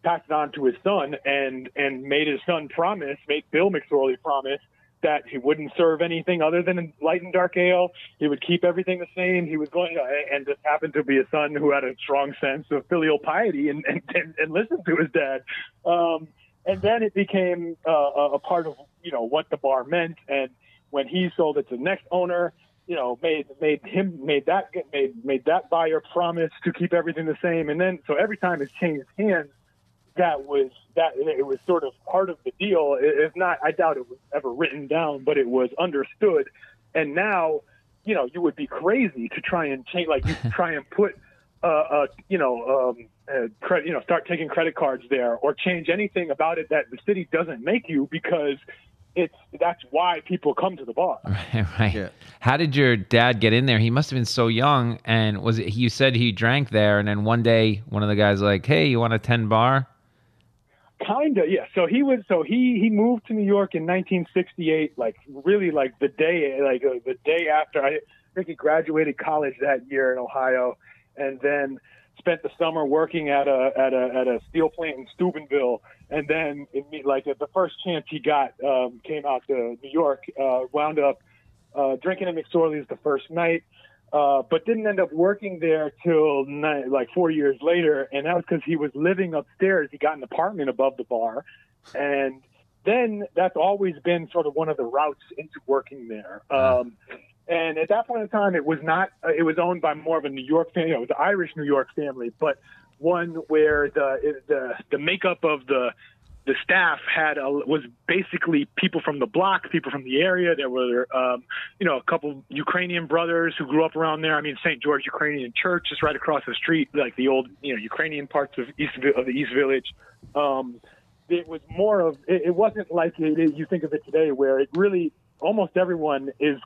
Speaker 3: passed it on to his son, and and made his son promise, made Bill McSorley promise that he wouldn't serve anything other than light and dark ale. He would keep everything the same. He was going, and just happened to be a son who had a strong sense of filial piety and and, and, and listened to his dad. Um, and then it became uh, a a part of you know what the bar meant. And when he sold it to the next owner, you know, made made him made that made made that buyer promise to keep everything the same. And then so every time it changed hands, that was that it was sort of part of the deal. If not, I doubt it was ever written down, but it was understood. And now, you know, you would be crazy to try and change, like you try and put, uh, uh you know, um, uh, credit, you know, start taking credit cards there or change anything about it that the city doesn't make you because it's that's why people come to the bar.
Speaker 1: Right, right. How did your dad get in there? He must have been so young. And was it? You said he drank there, and then one day one of the guys like, "Hey, you want a ten bar?"
Speaker 3: Kinda, yeah. So he was, so he he moved to New York in 1968, like really like the day, like uh, the day after I think he graduated college that year in Ohio, and then spent the summer working at a at a at a steel plant in Steubenville, and then it, like the first chance he got um, came out to New York, uh, wound up uh, drinking at McSorley's the first night. Uh, but didn't end up working there till ni- like four years later, and that was because he was living upstairs. He got an apartment above the bar, and then that's always been sort of one of the routes into working there. Um, and at that point in time, it was not. Uh, it was owned by more of a New York family. It was an Irish New York family, but one where the the the makeup of the the staff had a, was basically people from the block, people from the area. There were, um, you know, a couple Ukrainian brothers who grew up around there. I mean, St. George Ukrainian Church is right across the street, like the old, you know, Ukrainian parts of East of the East Village. Um, it was more of. It, it wasn't like it, it, you think of it today, where it really almost everyone is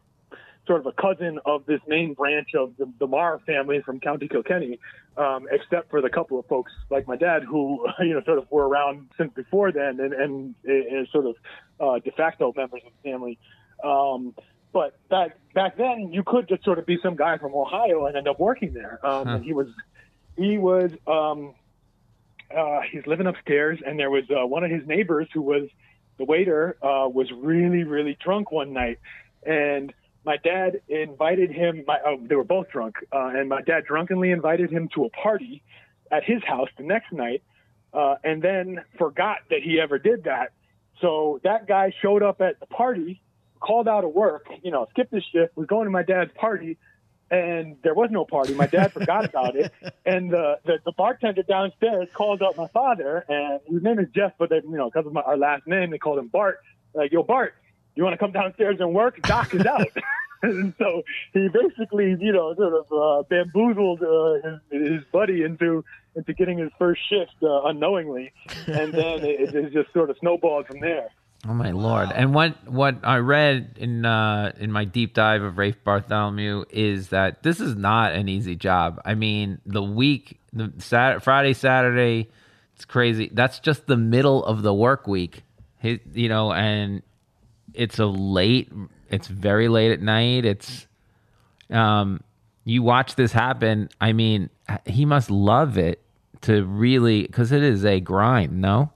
Speaker 3: sort of a cousin of this main branch of the, the Maher family from County Kilkenny, um, except for the couple of folks like my dad who, you know, sort of were around since before then and, and, and sort of uh, de facto members of the family. Um, but back back then, you could just sort of be some guy from Ohio and end up working there. Um,
Speaker 1: Huh.
Speaker 3: And he was he was um, uh, he's living upstairs, and there was uh, one of his neighbors who was the waiter uh, was really really drunk one night, and my dad invited him. My, oh, they were both drunk, uh, and my dad drunkenly invited him to a party at his house the next night, uh, and then forgot that he ever did that. So that guy showed up at the party, called out of work, you know, skipped his shift, was going to my dad's party, and there was no party. My dad forgot about it, and the, the the bartender downstairs called up my father, and his name is Jeff, but they, you know, because of my, our last name, they called him Bart. Like, yo, Bart, you want to come downstairs and work? Doc is out. and so he basically, you know, sort of uh, bamboozled uh, his, his buddy into into getting his first shift uh, unknowingly, and then it, it just sort of snowballed from there.
Speaker 1: Oh my lord! And what what I read in uh, in my deep dive of Rafe Bartholomew is that this is not an easy job. I mean, the week, the Sat- Friday, Saturday, it's crazy. That's just the middle of the work week. He, you know, and it's a late. It's very late at night. It's um, you watch this happen. I mean, he must love it to really because it is a grind. No.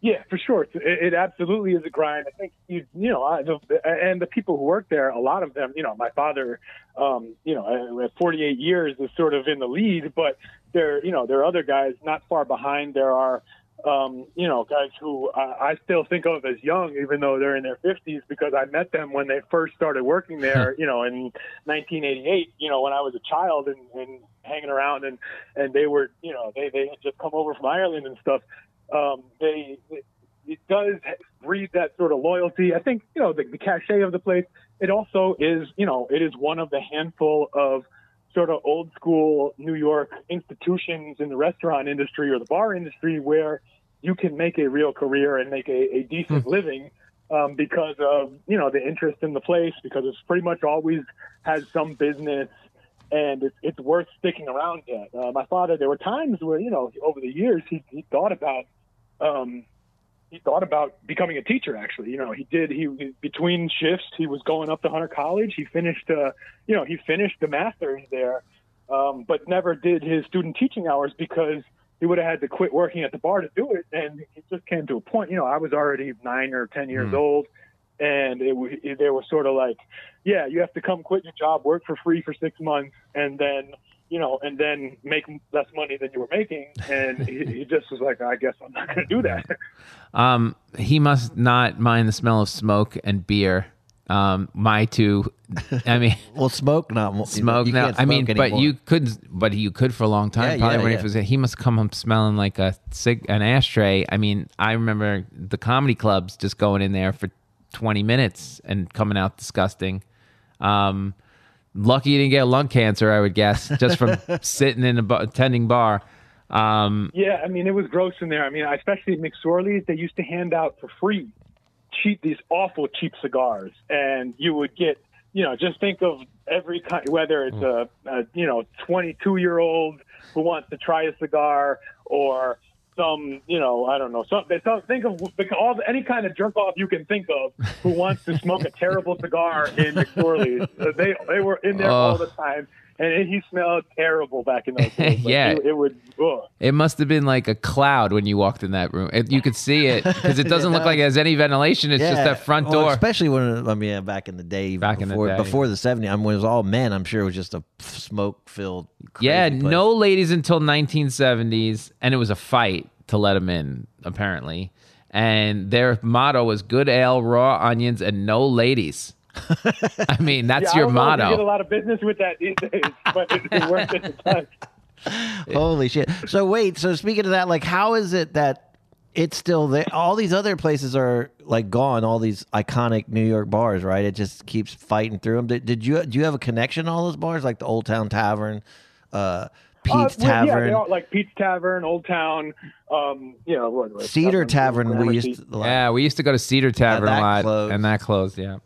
Speaker 3: Yeah, for sure. It, it absolutely is a grind. I think you, you know, I, the, and the people who work there, a lot of them, you know, my father, um, you know, at 48 years is sort of in the lead, but there, you know, there are other guys not far behind. There are, um, you know, guys who I, I still think of as young, even though they're in their 50s, because I met them when they first started working there, you know, in 1988, you know, when I was a child and, and hanging around and, and they were, you know, they, they had just come over from Ireland and stuff. Um, they, it does breed that sort of loyalty. I think, you know, the, the cachet of the place, it also is, you know, it is one of the handful of sort of old school New York institutions in the restaurant industry or the bar industry where you can make a real career and make a, a decent living um, because of, you know, the interest in the place, because it's pretty much always has some business and it's, it's worth sticking around at. Uh, my father, there were times where, you know, over the years, he, he thought about, um, he thought about becoming a teacher. Actually, you know, he did. He between shifts, he was going up to Hunter College. He finished, uh, you know, he finished the master's there, um, but never did his student teaching hours because he would have had to quit working at the bar to do it. And it just came to a point. You know, I was already nine or ten years old, and it, it they were sort of like, yeah, you have to come quit your job, work for free for six months, and then you know, and then make less money than you were making. And he, he just was like, I guess I'm not going to do that.
Speaker 1: Um, he must not mind the smell of smoke and beer. Um, my two, I mean,
Speaker 2: Well, smoke not
Speaker 1: smoke
Speaker 2: you
Speaker 1: now.
Speaker 2: can't
Speaker 1: I mean,
Speaker 2: smoke
Speaker 1: but you could, but you could for a long time.
Speaker 2: Yeah,
Speaker 1: Probably
Speaker 2: yeah,
Speaker 1: when
Speaker 2: yeah.
Speaker 1: he was, he must come home smelling like a cig, an ashtray. I mean, I remember the comedy clubs just going in there for twenty minutes and coming out disgusting. Um, lucky you didn't get lung cancer, I would guess, just from sitting in a bar, attending bar. Um,
Speaker 3: Yeah, I mean, it was gross in there. I mean, especially at McSorley's, they used to hand out for free cheap these awful cheap cigars, and you would get, you know, just think of every kind, whether it's a, a you know 22 year old who wants to try a cigar or some, you know, I don't know, some, they some, think of all any kind of jerk off you can think of who wants to smoke a terrible cigar in McSorley's. Uh, They they were in there all
Speaker 1: Oh.
Speaker 3: the time. And he smelled terrible back in those days. Like,
Speaker 1: Yeah.
Speaker 3: it, it would. Ugh.
Speaker 1: It must have been like a cloud when you walked in that room. It, you could see it because it doesn't look like it has any ventilation. It's just that front
Speaker 2: Well,
Speaker 1: door.
Speaker 2: especially when I mean, back in the day, even
Speaker 1: Back in the
Speaker 2: before,
Speaker 1: day.
Speaker 2: before the '70s, I mean, when it was all men. I'm sure it was just a smoke filled.
Speaker 1: yeah, no ladies until 1970s, and it was a fight to let them in, apparently. And their motto was "Good ale, raw onions, and no ladies." I mean, that's
Speaker 3: Yeah,
Speaker 1: your
Speaker 3: I don't know if you get a lot of business with that these days, but it, it worked at the time.
Speaker 2: Holy shit! So wait, so speaking of that, like, how is it that it's still there? All these other places are like gone. All these iconic New York bars, right? It just keeps fighting through them. Did, did you do you have a connection to all those bars, like the Old Town Tavern, uh, Pete's
Speaker 3: Uh, well, Yeah,
Speaker 2: Tavern,
Speaker 3: they all, like Pete's Tavern, Old Town, um, you know, what, what,
Speaker 2: Cedar Tavern? We used to, like,
Speaker 1: Yeah, we used to go to Cedar Tavern
Speaker 2: that
Speaker 1: a lot,
Speaker 2: closed.
Speaker 1: and that closed. Yeah.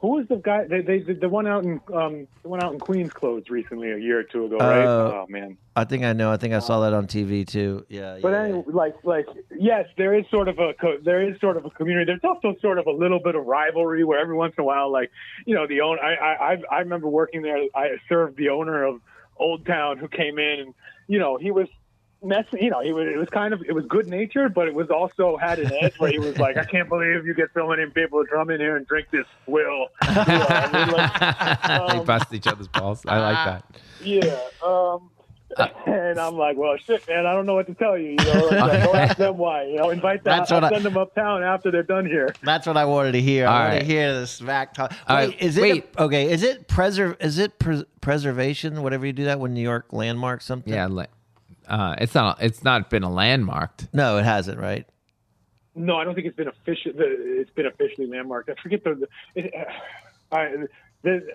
Speaker 3: Who was the guy? They, they, the one out in um, the one out in Queens closed recently, a year or two ago, right?
Speaker 2: Uh,
Speaker 3: oh man.
Speaker 2: I think I know. I think I saw that on TV too. Yeah,
Speaker 3: But
Speaker 2: yeah.
Speaker 3: anyway, like, like, yes, there is sort of a co- there is sort of a community. There's also sort of a little bit of rivalry where every once in a while, like, you know, the owner. I I- I remember working there. I served the owner of Old Town who came in, and you know, he was messing. You know, he was it was kind of it was good natured, but it was also had an edge where he was like, I can't believe you get so many people to come in here and drink this swill. You know, I mean, like,
Speaker 1: they
Speaker 3: um,
Speaker 1: bust each other's balls. I like that.
Speaker 3: yeah. Um, and I'm like, well, shit, man, I don't know what to tell you. You know, like, go ask them why. You know, invite them.
Speaker 2: That's
Speaker 3: I'll
Speaker 2: what I-
Speaker 3: send them uptown after they're done here.
Speaker 2: That's what I wanted to hear.
Speaker 1: All
Speaker 2: I want
Speaker 1: right.
Speaker 2: to hear the smack talk.
Speaker 1: All
Speaker 2: Wait,
Speaker 1: right,
Speaker 2: is it
Speaker 1: wait.
Speaker 2: okay? Is it preserve? Is it pres- preservation? Whatever you do that when New York landmarks something.
Speaker 1: Yeah, li- uh, it's not. It's not been a landmarked.
Speaker 2: No, it hasn't. Right.
Speaker 3: No, I don't think it's been official. It's been officially landmarked. I forget the. the it, I, the,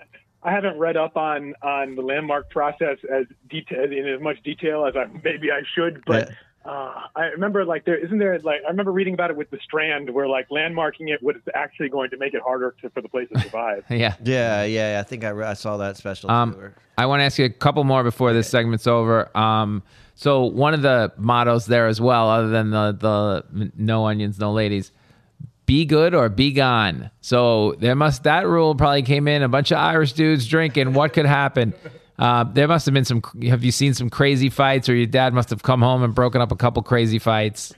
Speaker 3: I haven't read up on on the landmark process as detail in as much detail as I maybe I should, but. Uh, I remember like there isn't there like I remember reading about it with the Strand where like landmarking it was actually going to make it harder to, for the place to survive.
Speaker 1: Yeah.
Speaker 2: Yeah, yeah. I think I, re- I saw that special.
Speaker 1: Um,
Speaker 2: tour.
Speaker 1: I want to ask you a couple more before this segment's over. Um, so one of the mottos there as well, other than the the no onions, no ladies, be good or be gone. So there must that rule probably came in a bunch of Irish dudes drinking. What could happen? Uh, there must have been some. Have you seen some crazy fights, or your dad must have come home and broken up a couple crazy fights?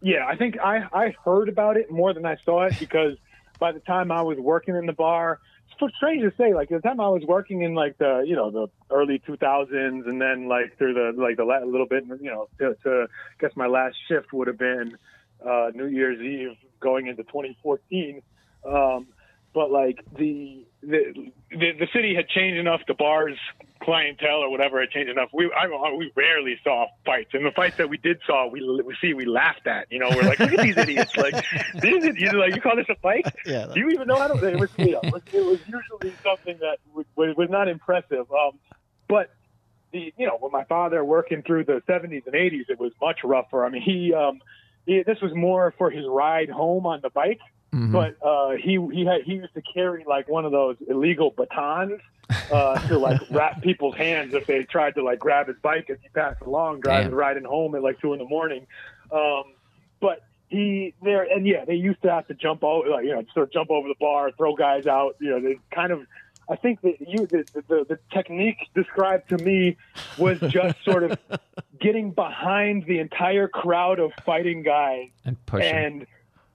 Speaker 3: Yeah, I think I, I heard about it more than I saw it because by the time I was working in the bar, strange to say, like the time I was working in like the you know the early 2000s and then like through the like the la- little bit you know to, to I guess my last shift would have been uh, New Year's Eve going into 2014. Um, but like the, the the the city had changed enough. The bars clientele or whatever had changed enough. We I, we rarely saw fights, and the fights that we did saw, we we see we laughed at. You know, we're like, look at these idiots. Like, these is you like you call this a fight?
Speaker 2: Yeah.
Speaker 3: Do you even know how to? It was, you know, it was, it was usually something that was, was not impressive. Um, but the you know when my father working through the 70s and 80s, it was much rougher. I mean, he um, he, this was more for his ride home on the bike. But uh, he he had he used to carry like one of those illegal batons uh, to like wrap people's hands if they tried to like grab his bike as he passed along, driving
Speaker 1: Damn.
Speaker 3: riding home at like two in the morning. Um, but he there and yeah, they used to have to jump over, like, you know, sort of jump over the bar, throw guys out. You know, they kind of. I think that you the, the the technique described to me was just sort of getting behind the entire crowd of fighting guys
Speaker 1: And pushing.
Speaker 3: and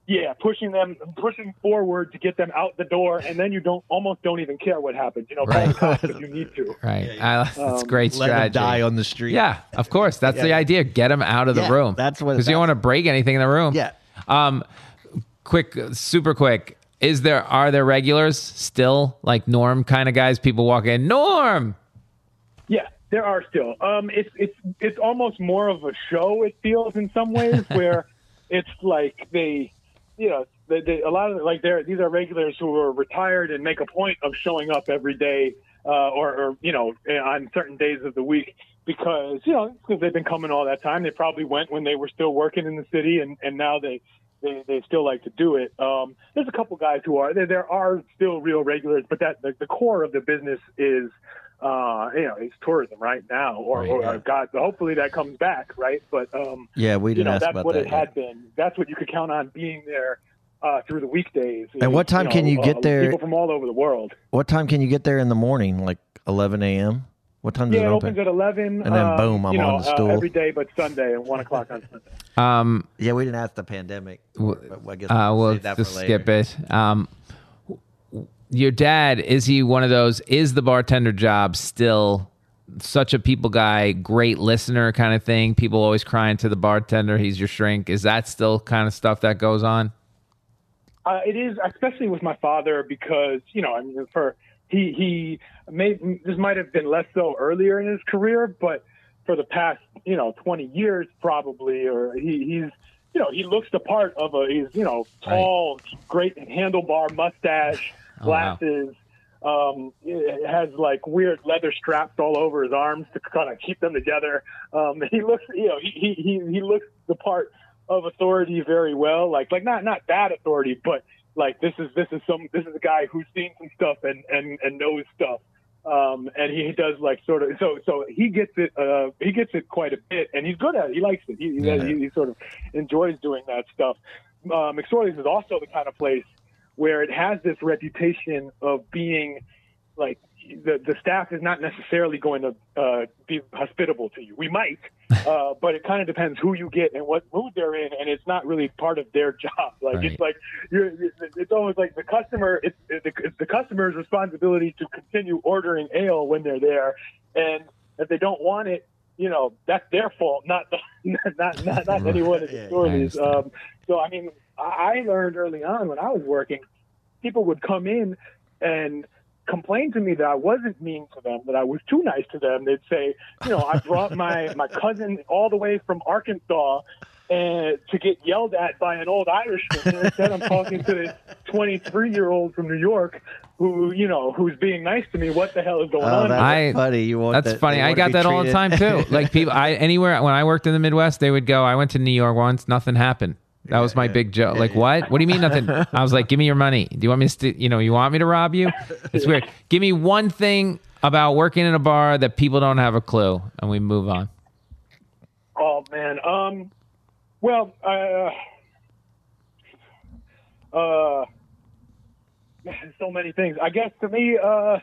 Speaker 3: yeah, pushing them, pushing forward to get them out the door, and then you don't almost don't even care what happens. You know, call the cops if you need to.
Speaker 1: right. I, that's a great
Speaker 2: Let them die on the street.
Speaker 1: Yeah, of course. That's the idea. Get them out of the
Speaker 2: Yeah,
Speaker 1: room.
Speaker 2: that's what-
Speaker 1: Because you don't want to break anything in the room.
Speaker 2: Yeah.
Speaker 1: Um, quick, super quick. Is there are there regulars still like Norm kind of guys? People walk in. Norm.
Speaker 3: Yeah, there are still. Um, it's it's it's almost more of a show. It feels in some ways where it's like they, you know, they, they, a lot of like they're these are regulars who are retired and make a point of showing up every day, uh, or, or you know, on certain days of the week because you know because they've been coming all that time. They probably went when they were still working in the city, and and now they. They, they still like to do it. Um, there's a couple guys who are there. There are still real regulars, but that the, the core of the business is uh, you know, it's tourism right now, or,
Speaker 2: Right,
Speaker 3: or
Speaker 2: yeah.
Speaker 3: God, hopefully that comes back, right? But um,
Speaker 2: Yeah, we didn't you
Speaker 3: know,
Speaker 2: ask
Speaker 3: that's
Speaker 2: about
Speaker 3: what
Speaker 2: that.
Speaker 3: it
Speaker 2: yet.
Speaker 3: had been. That's what you could count on being there uh, through the weekdays.
Speaker 2: And what time
Speaker 3: know,
Speaker 2: can you get
Speaker 3: uh,
Speaker 2: there?
Speaker 3: People from all over the world.
Speaker 2: What time can you get there in the morning? Like 11 a.m. What time does
Speaker 3: Yeah,
Speaker 2: it
Speaker 3: it
Speaker 2: open?
Speaker 3: opens at eleven,
Speaker 2: And then
Speaker 3: um,
Speaker 2: boom, I'm
Speaker 3: you know,
Speaker 2: on the
Speaker 3: uh,
Speaker 2: stool.
Speaker 3: every day, but Sunday at one o'clock on Sunday.
Speaker 1: Um,
Speaker 2: yeah, we didn't ask the pandemic.
Speaker 1: w-
Speaker 2: but I guess
Speaker 1: uh,
Speaker 2: we'll
Speaker 1: we'll
Speaker 2: save that for
Speaker 1: just
Speaker 2: later.
Speaker 1: skip it. Um, your dad is he one of those? Is the bartender job still such a people guy, great listener kind of thing? People always crying to the bartender. He's your shrink. Is that still kind of stuff that goes on?
Speaker 3: Uh, it is, especially with my father, because you know, I mean, for he he may this might have been less so earlier in his career, but for the past you know 20 years probably, or he, he's you know he looks the part of a he's you know tall, great handlebar mustache,
Speaker 1: Oh, wow.
Speaker 3: glasses. Um, it has like weird leather straps all over his arms to kind of keep them together. Um, he looks, you know, he, he, he, he looks the part of authority very well. Like, like not, not bad authority, but like this is, this is some, this is a guy who's seen some stuff and, and, and knows stuff. Um, and he does like sort of, so, so he gets it, uh, he gets it quite a bit and he's good at it. He likes it. He,
Speaker 1: Yeah.
Speaker 3: he, he sort of enjoys doing that stuff. Uh, McSorley's is also the kind of place where it has this reputation of being like the the staff is not necessarily going to uh, be hospitable to you. We might, uh, but it kind of depends who you get and what mood they're in, and it's not really part of their job. Like
Speaker 1: Right.
Speaker 3: it's like you're, it's almost like the customer. It's, it's the, customer's responsibility to continue ordering ale when they're there, and if they don't want it, you know that's their fault, not the, not not not anyone at the store. Um, so I mean, I I learned early on when I was working, people would come in and complain to me that I wasn't mean to them, that I was too nice to them. They'd say, you know, I brought my my cousin all the way from Arkansas and to get yelled at by an old Irishman. And instead, I'm talking to this 23 year old from New York who, you know, who's being nice to me. What the hell is going
Speaker 2: Oh,
Speaker 3: on?
Speaker 2: that's
Speaker 1: I-
Speaker 2: funny. You want
Speaker 1: That's
Speaker 2: that-
Speaker 1: funny.
Speaker 2: they
Speaker 1: I
Speaker 2: wanna
Speaker 1: got
Speaker 2: be
Speaker 1: that all the time too. Like people, I anywhere when I worked in the Midwest, they would go. I went to New York once. Nothing happened. That was my big joke. Like what? What do you mean nothing? I was like, give me your money. Do you want me to? St- you know, you want me to rob you? It's weird. Give me one thing about working in a bar that people don't have a clue, and we move on.
Speaker 3: Oh man. Um. Well. Uh. Uh. So many things. I guess to me. Uh.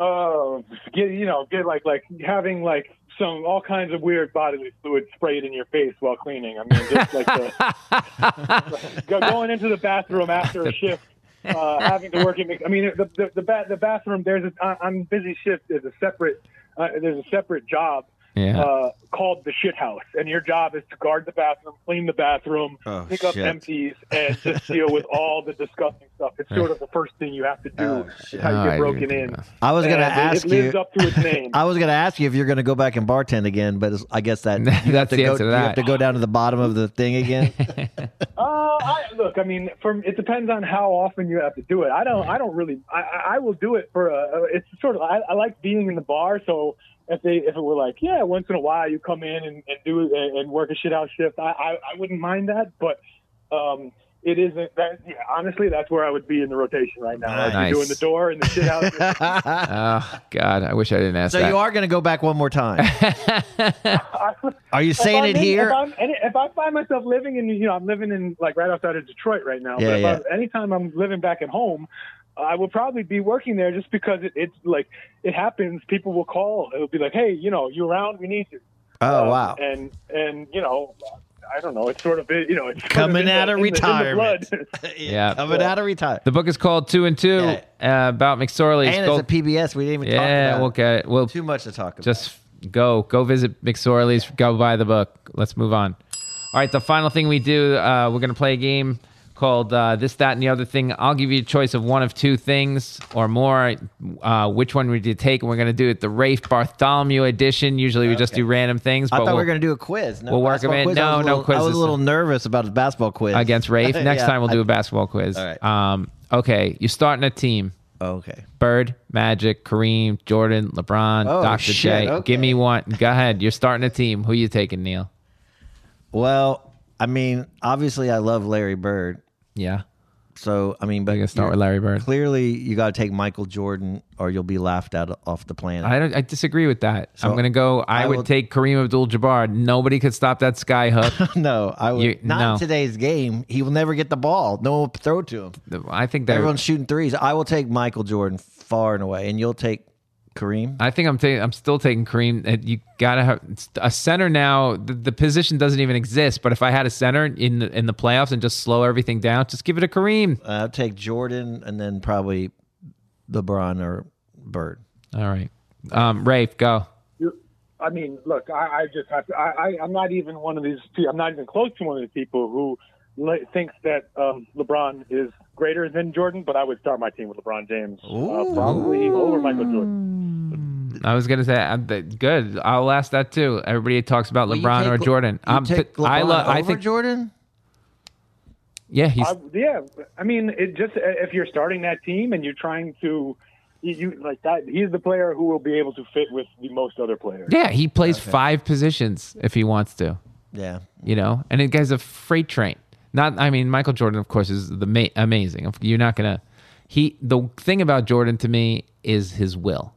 Speaker 3: Uh. Get you know get like like having like some all kinds of weird bodily fluid sprayed in your face while cleaning. I mean, just like the, going into the bathroom after a shift. Uh, having to work in, I mean, the the the, ba- the bathroom. There's a on- busy shift. There's a separate. Uh, there's a separate job
Speaker 1: Yeah.
Speaker 3: uh, called the shit house, and your job is to guard the bathroom, clean the bathroom,
Speaker 2: Oh,
Speaker 3: pick up
Speaker 2: shit.
Speaker 3: empties, and just deal with all the disgusting stuff. It's sort of the first thing you have to do.
Speaker 2: Oh, shit.
Speaker 3: how you
Speaker 1: Oh, I
Speaker 3: get broken
Speaker 1: didn't
Speaker 3: in.
Speaker 2: I was going to
Speaker 3: And it-
Speaker 2: ask
Speaker 3: it
Speaker 2: you.
Speaker 3: lives up to its name.
Speaker 2: I was going to ask you if you're going to go back and bartend again, but I guess that you have to
Speaker 1: the
Speaker 2: go.
Speaker 1: answer to
Speaker 2: you have to go down to the bottom of the thing again.
Speaker 3: Uh, I, look, I mean, from it depends on how often you have to do it. I don't, I don't really, I, I I will do it for a. It's sort of, I, I like being in the bar, so if they, if it were like, yeah, once in a while you come in and, and do and, and work a shit out shift, I, I, I wouldn't mind that, but. um it isn't that. Yeah, honestly, that's where I would be in the rotation right now. I'd be
Speaker 1: Nice.
Speaker 3: doing the door and the shit out
Speaker 1: Oh God, I wish I didn't ask
Speaker 2: So
Speaker 1: that.
Speaker 2: you are going to go back one more time. Are you
Speaker 3: If
Speaker 2: saying
Speaker 3: I'm
Speaker 2: it
Speaker 3: in-
Speaker 2: here?
Speaker 3: If, I'm, if I find myself living in, you know, I'm living in like right outside of Detroit right now.
Speaker 2: Yeah,
Speaker 3: but if
Speaker 2: yeah.
Speaker 3: I'm, anytime I'm living back at home, I will probably be working there just because it, it's like it happens. People will call. It'll be like, hey, you know, you around? We need you.
Speaker 2: Oh
Speaker 3: Uh,
Speaker 2: wow.
Speaker 3: And and you know, I don't know. It's sort of you know, it's
Speaker 2: Coming
Speaker 3: in the-
Speaker 2: out of
Speaker 3: in the- in the
Speaker 2: retirement.
Speaker 3: blood.
Speaker 1: Yeah.
Speaker 2: Coming out of retirement.
Speaker 1: the book is called Two and Two uh, about McSorley.
Speaker 2: And it's a PBS. We didn't even talk
Speaker 1: yeah,
Speaker 2: about
Speaker 1: we'll get it. We'll
Speaker 2: Too much to talk about.
Speaker 1: just go go visit McSorley's. Go buy the book. Let's move on. All right, the final thing we do, uh, we're gonna play a game called uh, this, that, and the other thing. I'll give you a choice of one of two things or more. Uh, which one would you take? And we're gonna do it the Rafe Bartholomew edition. Usually we just do random things,
Speaker 2: I
Speaker 1: but
Speaker 2: thought we
Speaker 1: we'll-
Speaker 2: were going to do a quiz. No
Speaker 1: we'll work 'em
Speaker 2: basketball
Speaker 1: in.
Speaker 2: quiz?
Speaker 1: No, no
Speaker 2: little- I was a little nervous about the basketball quiz.
Speaker 1: against Rafe. Next
Speaker 2: Yeah,
Speaker 1: time we'll do
Speaker 2: I-
Speaker 1: a basketball quiz.
Speaker 2: All right.
Speaker 1: Um, okay, you're starting a team.
Speaker 2: Okay.
Speaker 1: Bird, Magic, Kareem, Jordan, LeBron,
Speaker 2: Oh,
Speaker 1: Dr.
Speaker 2: shit,
Speaker 1: J.
Speaker 2: okay.
Speaker 1: Give me one. Go ahead. You're starting a team. Who you taking, Neil?
Speaker 2: Well, I mean, obviously, I love Larry Bird.
Speaker 1: Yeah.
Speaker 2: So, I mean, but
Speaker 1: We're start with Larry Bird.
Speaker 2: Clearly, you got to take Michael Jordan, or you'll be laughed out off the planet.
Speaker 1: I don't. I disagree with that.
Speaker 2: So,
Speaker 1: I'm gonna go. I,
Speaker 2: I
Speaker 1: would
Speaker 2: will-
Speaker 1: take Kareem Abdul-Jabbar. Nobody could stop that sky hook.
Speaker 2: no, I would
Speaker 1: You-
Speaker 2: not
Speaker 1: no.
Speaker 2: in today's game. He will never get the ball. No one will throw it to him.
Speaker 1: I think that.
Speaker 2: Everyone's shooting threes. I will take Michael Jordan far and away, and you'll take Kareem.
Speaker 1: I think I'm taking. I'm still taking Kareem. Uh, You gotta have a center now. The, the position doesn't even exist. But if I had a center in the, in the playoffs and just slow everything down, just give it a Kareem.
Speaker 2: I'll take Jordan, and then probably LeBron or Bird.
Speaker 1: All right. Um, Rafe, go.
Speaker 3: I mean, look, I, I just have to. I, I, I'm not even one of these. I'm not even close to one of these people who le- thinks that um, LeBron is greater than Jordan. But I would start my team with LeBron James, uh, probably over Michael Jordan.
Speaker 1: I was gonna say uh, th- good. I'll ask that too. Everybody talks about
Speaker 2: Will you
Speaker 1: LeBron
Speaker 2: take
Speaker 1: or
Speaker 2: Le-
Speaker 1: Jordan.
Speaker 2: You
Speaker 1: I'm
Speaker 2: take
Speaker 1: t-
Speaker 2: LeBron
Speaker 1: I love. I
Speaker 2: over
Speaker 1: think.
Speaker 2: Jordan.
Speaker 1: Yeah, he's.
Speaker 3: I, yeah, I mean, it just if you're starting that team and you're trying to, you, you like that. He's the player who will be able to fit with the most other players.
Speaker 1: yeah, he plays five positions if he wants to.
Speaker 2: Yeah.
Speaker 1: You know, and the guy's a freight train. Not. I mean, Michael Jordan, of course, is the ma- amazing. You're not gonna. He. The thing about Jordan to me is his will.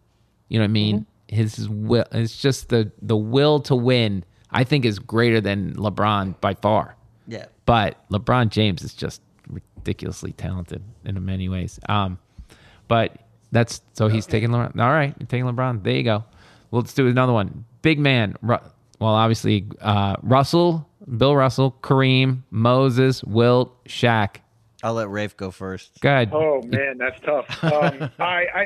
Speaker 1: You know what I mean? His, his will. It's just the the will to win. I think is greater than LeBron by far.
Speaker 2: Yeah.
Speaker 1: But LeBron James is just ridiculously talented in many ways. Um, but that's so he's taking LeBron. All right, you're taking LeBron. There you go. Well, let's do another one. Big man. Ru- Well, obviously, uh, Russell, Bill Russell, Kareem, Moses, Wilt, Shaq.
Speaker 2: I'll let Rafe go first.
Speaker 1: Go ahead.
Speaker 3: Oh man, that's tough. Um, I, I,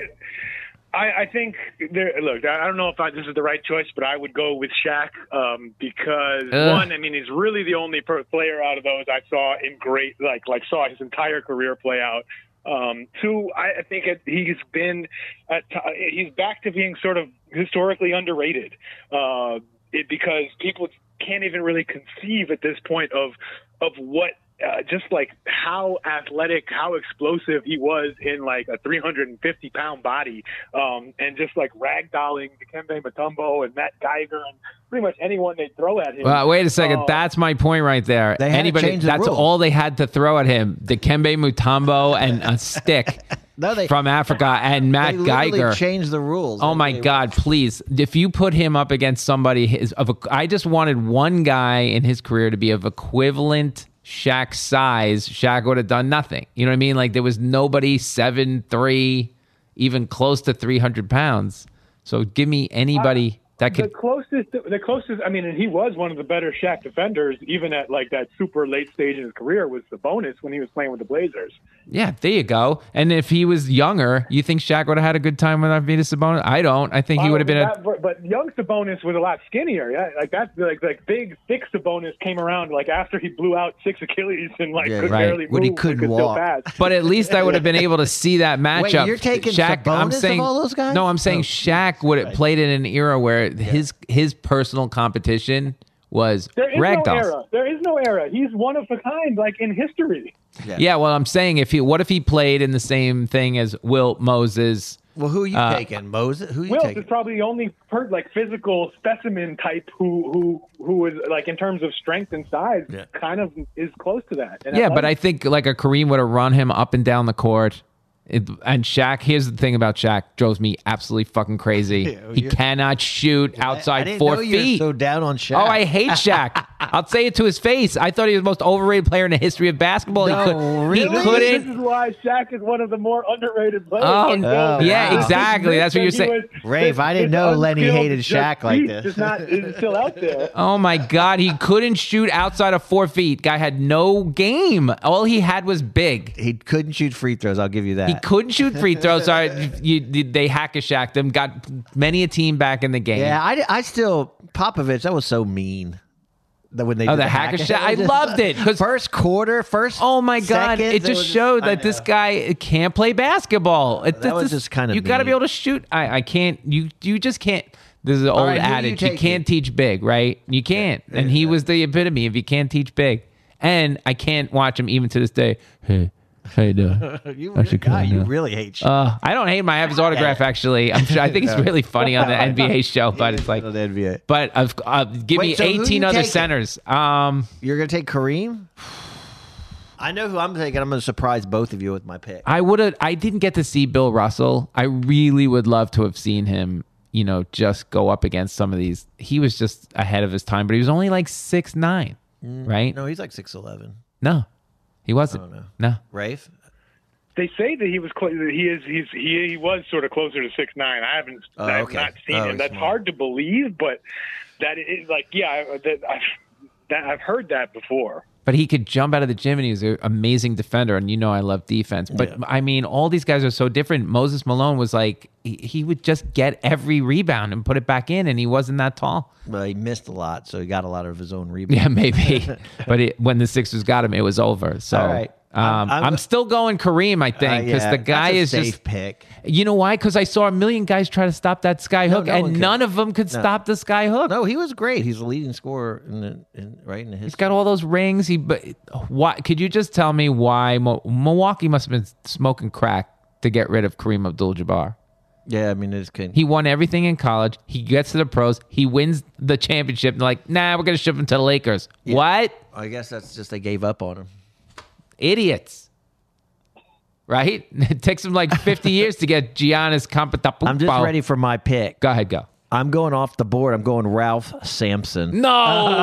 Speaker 3: I, I think there. Look, I I don't know if I, this is the right choice, but I would go with Shaq um, because
Speaker 1: Ugh.
Speaker 3: one, I mean, he's really the only per- player out of those I saw in great, like, like saw his entire career play out. Um, two, I, I think it, he's been, at t- he's back to being sort of historically underrated, uh, it, because people can't even really conceive at this point of of what uh, just like how athletic, how explosive he was in like a 350 pound body, um, and just like ragdolling Dikembe Mutombo and Matt Geiger and pretty much anyone they throw at him.
Speaker 1: Well, wait a second.
Speaker 3: Uh,
Speaker 1: that's my point right there.
Speaker 2: They had to
Speaker 1: Anybody,
Speaker 2: change the
Speaker 1: that's
Speaker 2: rules.
Speaker 1: all they had to throw at him. Dikembe Mutombo and a stick
Speaker 2: No, they
Speaker 1: from Africa and Matt Geiger.
Speaker 2: changed the rules.
Speaker 1: Oh my God! Please, if you put him up against somebody his, of, a, I just wanted one guy in his career to be of equivalent Shaq size. Shaq would have done nothing. You know what I mean? Like there was nobody seven three, even close to three hundred pounds. So give me anybody that
Speaker 3: the closest, the closest. I mean, and he was one of the better Shaq defenders, even at like that super late stage in his career. Was the bonus when he was playing with the Blazers?
Speaker 1: Yeah, there you go. And if he was younger, you think Shaq would have had a good time with Arvydas Sabonis? I don't. I think he would have been a.
Speaker 3: That- but- but young Sabonis was a lot skinnier. Yeah, like that's Like like big thick Sabonis came around like after he blew out six Achilles and like
Speaker 2: Yeah,
Speaker 3: could
Speaker 1: right.
Speaker 3: barely move.
Speaker 2: When he couldn't walk.
Speaker 3: pass.
Speaker 1: But at least I would have been able to see that matchup.
Speaker 2: you're taking
Speaker 1: Shaq. I'm
Speaker 2: Sabonis of
Speaker 1: saying
Speaker 2: all those guys?
Speaker 1: no. I'm saying
Speaker 2: Oh.
Speaker 1: Shaq would have played in an era where his his personal competition was
Speaker 3: There is no era. There is no era. He's one of a kind, like in history.
Speaker 1: Yeah, well, I'm saying if he, what if he played in the same thing as Wilt Moses,
Speaker 2: Well, who are you
Speaker 1: Uh,
Speaker 2: taking? Moses? Who are you
Speaker 3: Wills
Speaker 2: taking?
Speaker 3: is probably the only per, like physical specimen type who who who is like in terms of strength and size
Speaker 2: Yeah.
Speaker 3: kind of is close to that. And
Speaker 1: Yeah, but I think like a Kareem would have run him up and down the court. It, and Shaq, here's the thing about Shaq, drives me absolutely fucking crazy. Oh,
Speaker 2: he
Speaker 1: cannot shoot
Speaker 2: I
Speaker 1: outside four
Speaker 2: know you were
Speaker 1: feet.
Speaker 2: so down on Shaq.
Speaker 1: Oh, I hate Shaq. I'll say it to his face. I thought he was the most overrated player in the history of basketball.
Speaker 2: No,
Speaker 1: he, could,
Speaker 2: really?
Speaker 1: he
Speaker 3: this
Speaker 1: couldn't.
Speaker 3: is why Shaq is one of the more underrated players.
Speaker 1: Oh,
Speaker 3: Like,
Speaker 2: Oh,
Speaker 1: yeah,
Speaker 2: wow.
Speaker 1: exactly. That's what you're saying.
Speaker 3: was-
Speaker 2: Rafe, I didn't know Lenny
Speaker 3: unskilled
Speaker 2: hated
Speaker 3: just
Speaker 2: Shaq like this.
Speaker 3: Is not is still out there.
Speaker 1: Oh my God, he couldn't shoot outside of four feet. Guy had no game. All he had was big.
Speaker 2: He couldn't shoot free throws. I'll give you that.
Speaker 1: He couldn't shoot free throws. Sorry, you, they hack a shacked him. Got many a team back in the game.
Speaker 2: Yeah, I, I still Popovich. That was so mean. That when they
Speaker 1: Oh,
Speaker 2: did
Speaker 1: the
Speaker 2: the
Speaker 1: hack a
Speaker 2: hack-
Speaker 1: Shaq. I loved it because
Speaker 2: First quarter, first.
Speaker 1: Oh my god!
Speaker 2: seconds,
Speaker 1: it just showed that this guy can't play basketball. It,
Speaker 2: That was just kinda
Speaker 1: You got to be able to shoot. I, I can't. You you just can't. This is an old
Speaker 2: right, who you
Speaker 1: adage. You, can't teach big, right? You can't. and he was the epitome of you can't teach big. And I can't watch him even to this day. Hey, how you doing?
Speaker 2: You,
Speaker 1: I should
Speaker 2: God, you really hate Shaq.
Speaker 1: Uh, I don't hate him. I have his autograph actually. I'm sure, I think it's really funny on the NBA show, but it's like.
Speaker 2: On the NBA.
Speaker 1: But uh, uh, give
Speaker 2: Wait,
Speaker 1: me
Speaker 2: so
Speaker 1: 18 other
Speaker 2: taking?
Speaker 1: centers. Um,
Speaker 2: You're gonna take Kareem. I know who I'm taking. I'm gonna surprise both of you with my pick.
Speaker 1: I would have. I didn't get to see Bill Russell. I really would love to have seen him. You know, just go up against some of these. He was just ahead of his time, but he was only like six nine, right?
Speaker 2: Mm, No, he's like six eleven.
Speaker 1: No, he wasn't.
Speaker 2: no.
Speaker 1: No.
Speaker 2: Rafe.
Speaker 3: They say that he was close. He is. He's. He, he was sort of closer to six nine. I haven't.
Speaker 2: Oh,
Speaker 3: I've
Speaker 2: okay.
Speaker 3: not seen
Speaker 2: Oh,
Speaker 3: him. That's
Speaker 2: small.
Speaker 3: hard to believe, but that is like yeah. That, I've that I've heard that before.
Speaker 1: But he could jump out of the gym and he was an amazing defender. And you know, I love defense. But
Speaker 2: Yeah.
Speaker 1: I mean, all these guys are so different. Moses Malone was like, he, he would just get every rebound and put it back in, and he wasn't that tall.
Speaker 2: Well, he missed a lot, so he got a lot of his own rebounds.
Speaker 1: Yeah, maybe. but it, when the Sixers got him, it was over. So
Speaker 2: All right.
Speaker 1: Um,
Speaker 2: I'm-
Speaker 1: I'm, still going Kareem, I
Speaker 2: Uh,
Speaker 1: think, because
Speaker 2: yeah,
Speaker 1: the guy
Speaker 2: a
Speaker 1: is
Speaker 2: safe
Speaker 1: just.
Speaker 2: pick.
Speaker 1: You know why? Because I saw a million guys try to stop that sky hook,
Speaker 2: no one
Speaker 1: and none of them could
Speaker 2: No.
Speaker 1: stop the sky hook.
Speaker 2: No, he was great. He's the leading scorer in the in, right in the history.
Speaker 1: He's got all those rings. He, but why? Could you just tell me why Mo- Milwaukee must have been smoking crack to get rid of Kareem Abdul-Jabbar?
Speaker 2: Yeah, I mean, it's can.
Speaker 1: He won everything in college. He gets to the pros. He wins the championship. And they're like, nah, we're gonna ship him to the Lakers. What?
Speaker 2: I guess that's just they gave up on him.
Speaker 1: Idiots. Right? It takes them like 50 years to get Giannis Competapumpo.
Speaker 2: I'm just ready for my pick.
Speaker 1: Go ahead, go.
Speaker 2: I'm going off the board. I'm going Ralph Sampson.
Speaker 1: No,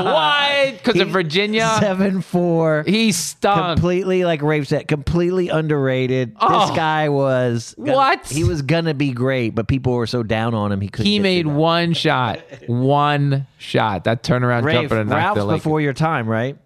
Speaker 1: what? Because of Virginia?
Speaker 2: Seven four.
Speaker 1: He stunk.
Speaker 2: completely like Rafe said, completely underrated.
Speaker 1: Oh.
Speaker 2: this guy was gonna-
Speaker 1: What?
Speaker 2: He was gonna be great, but people were so down on him. He couldn't.
Speaker 1: He made one shot. One shot. That turnaround
Speaker 2: Rafe,
Speaker 1: jumper
Speaker 2: Ralph's before your time, right?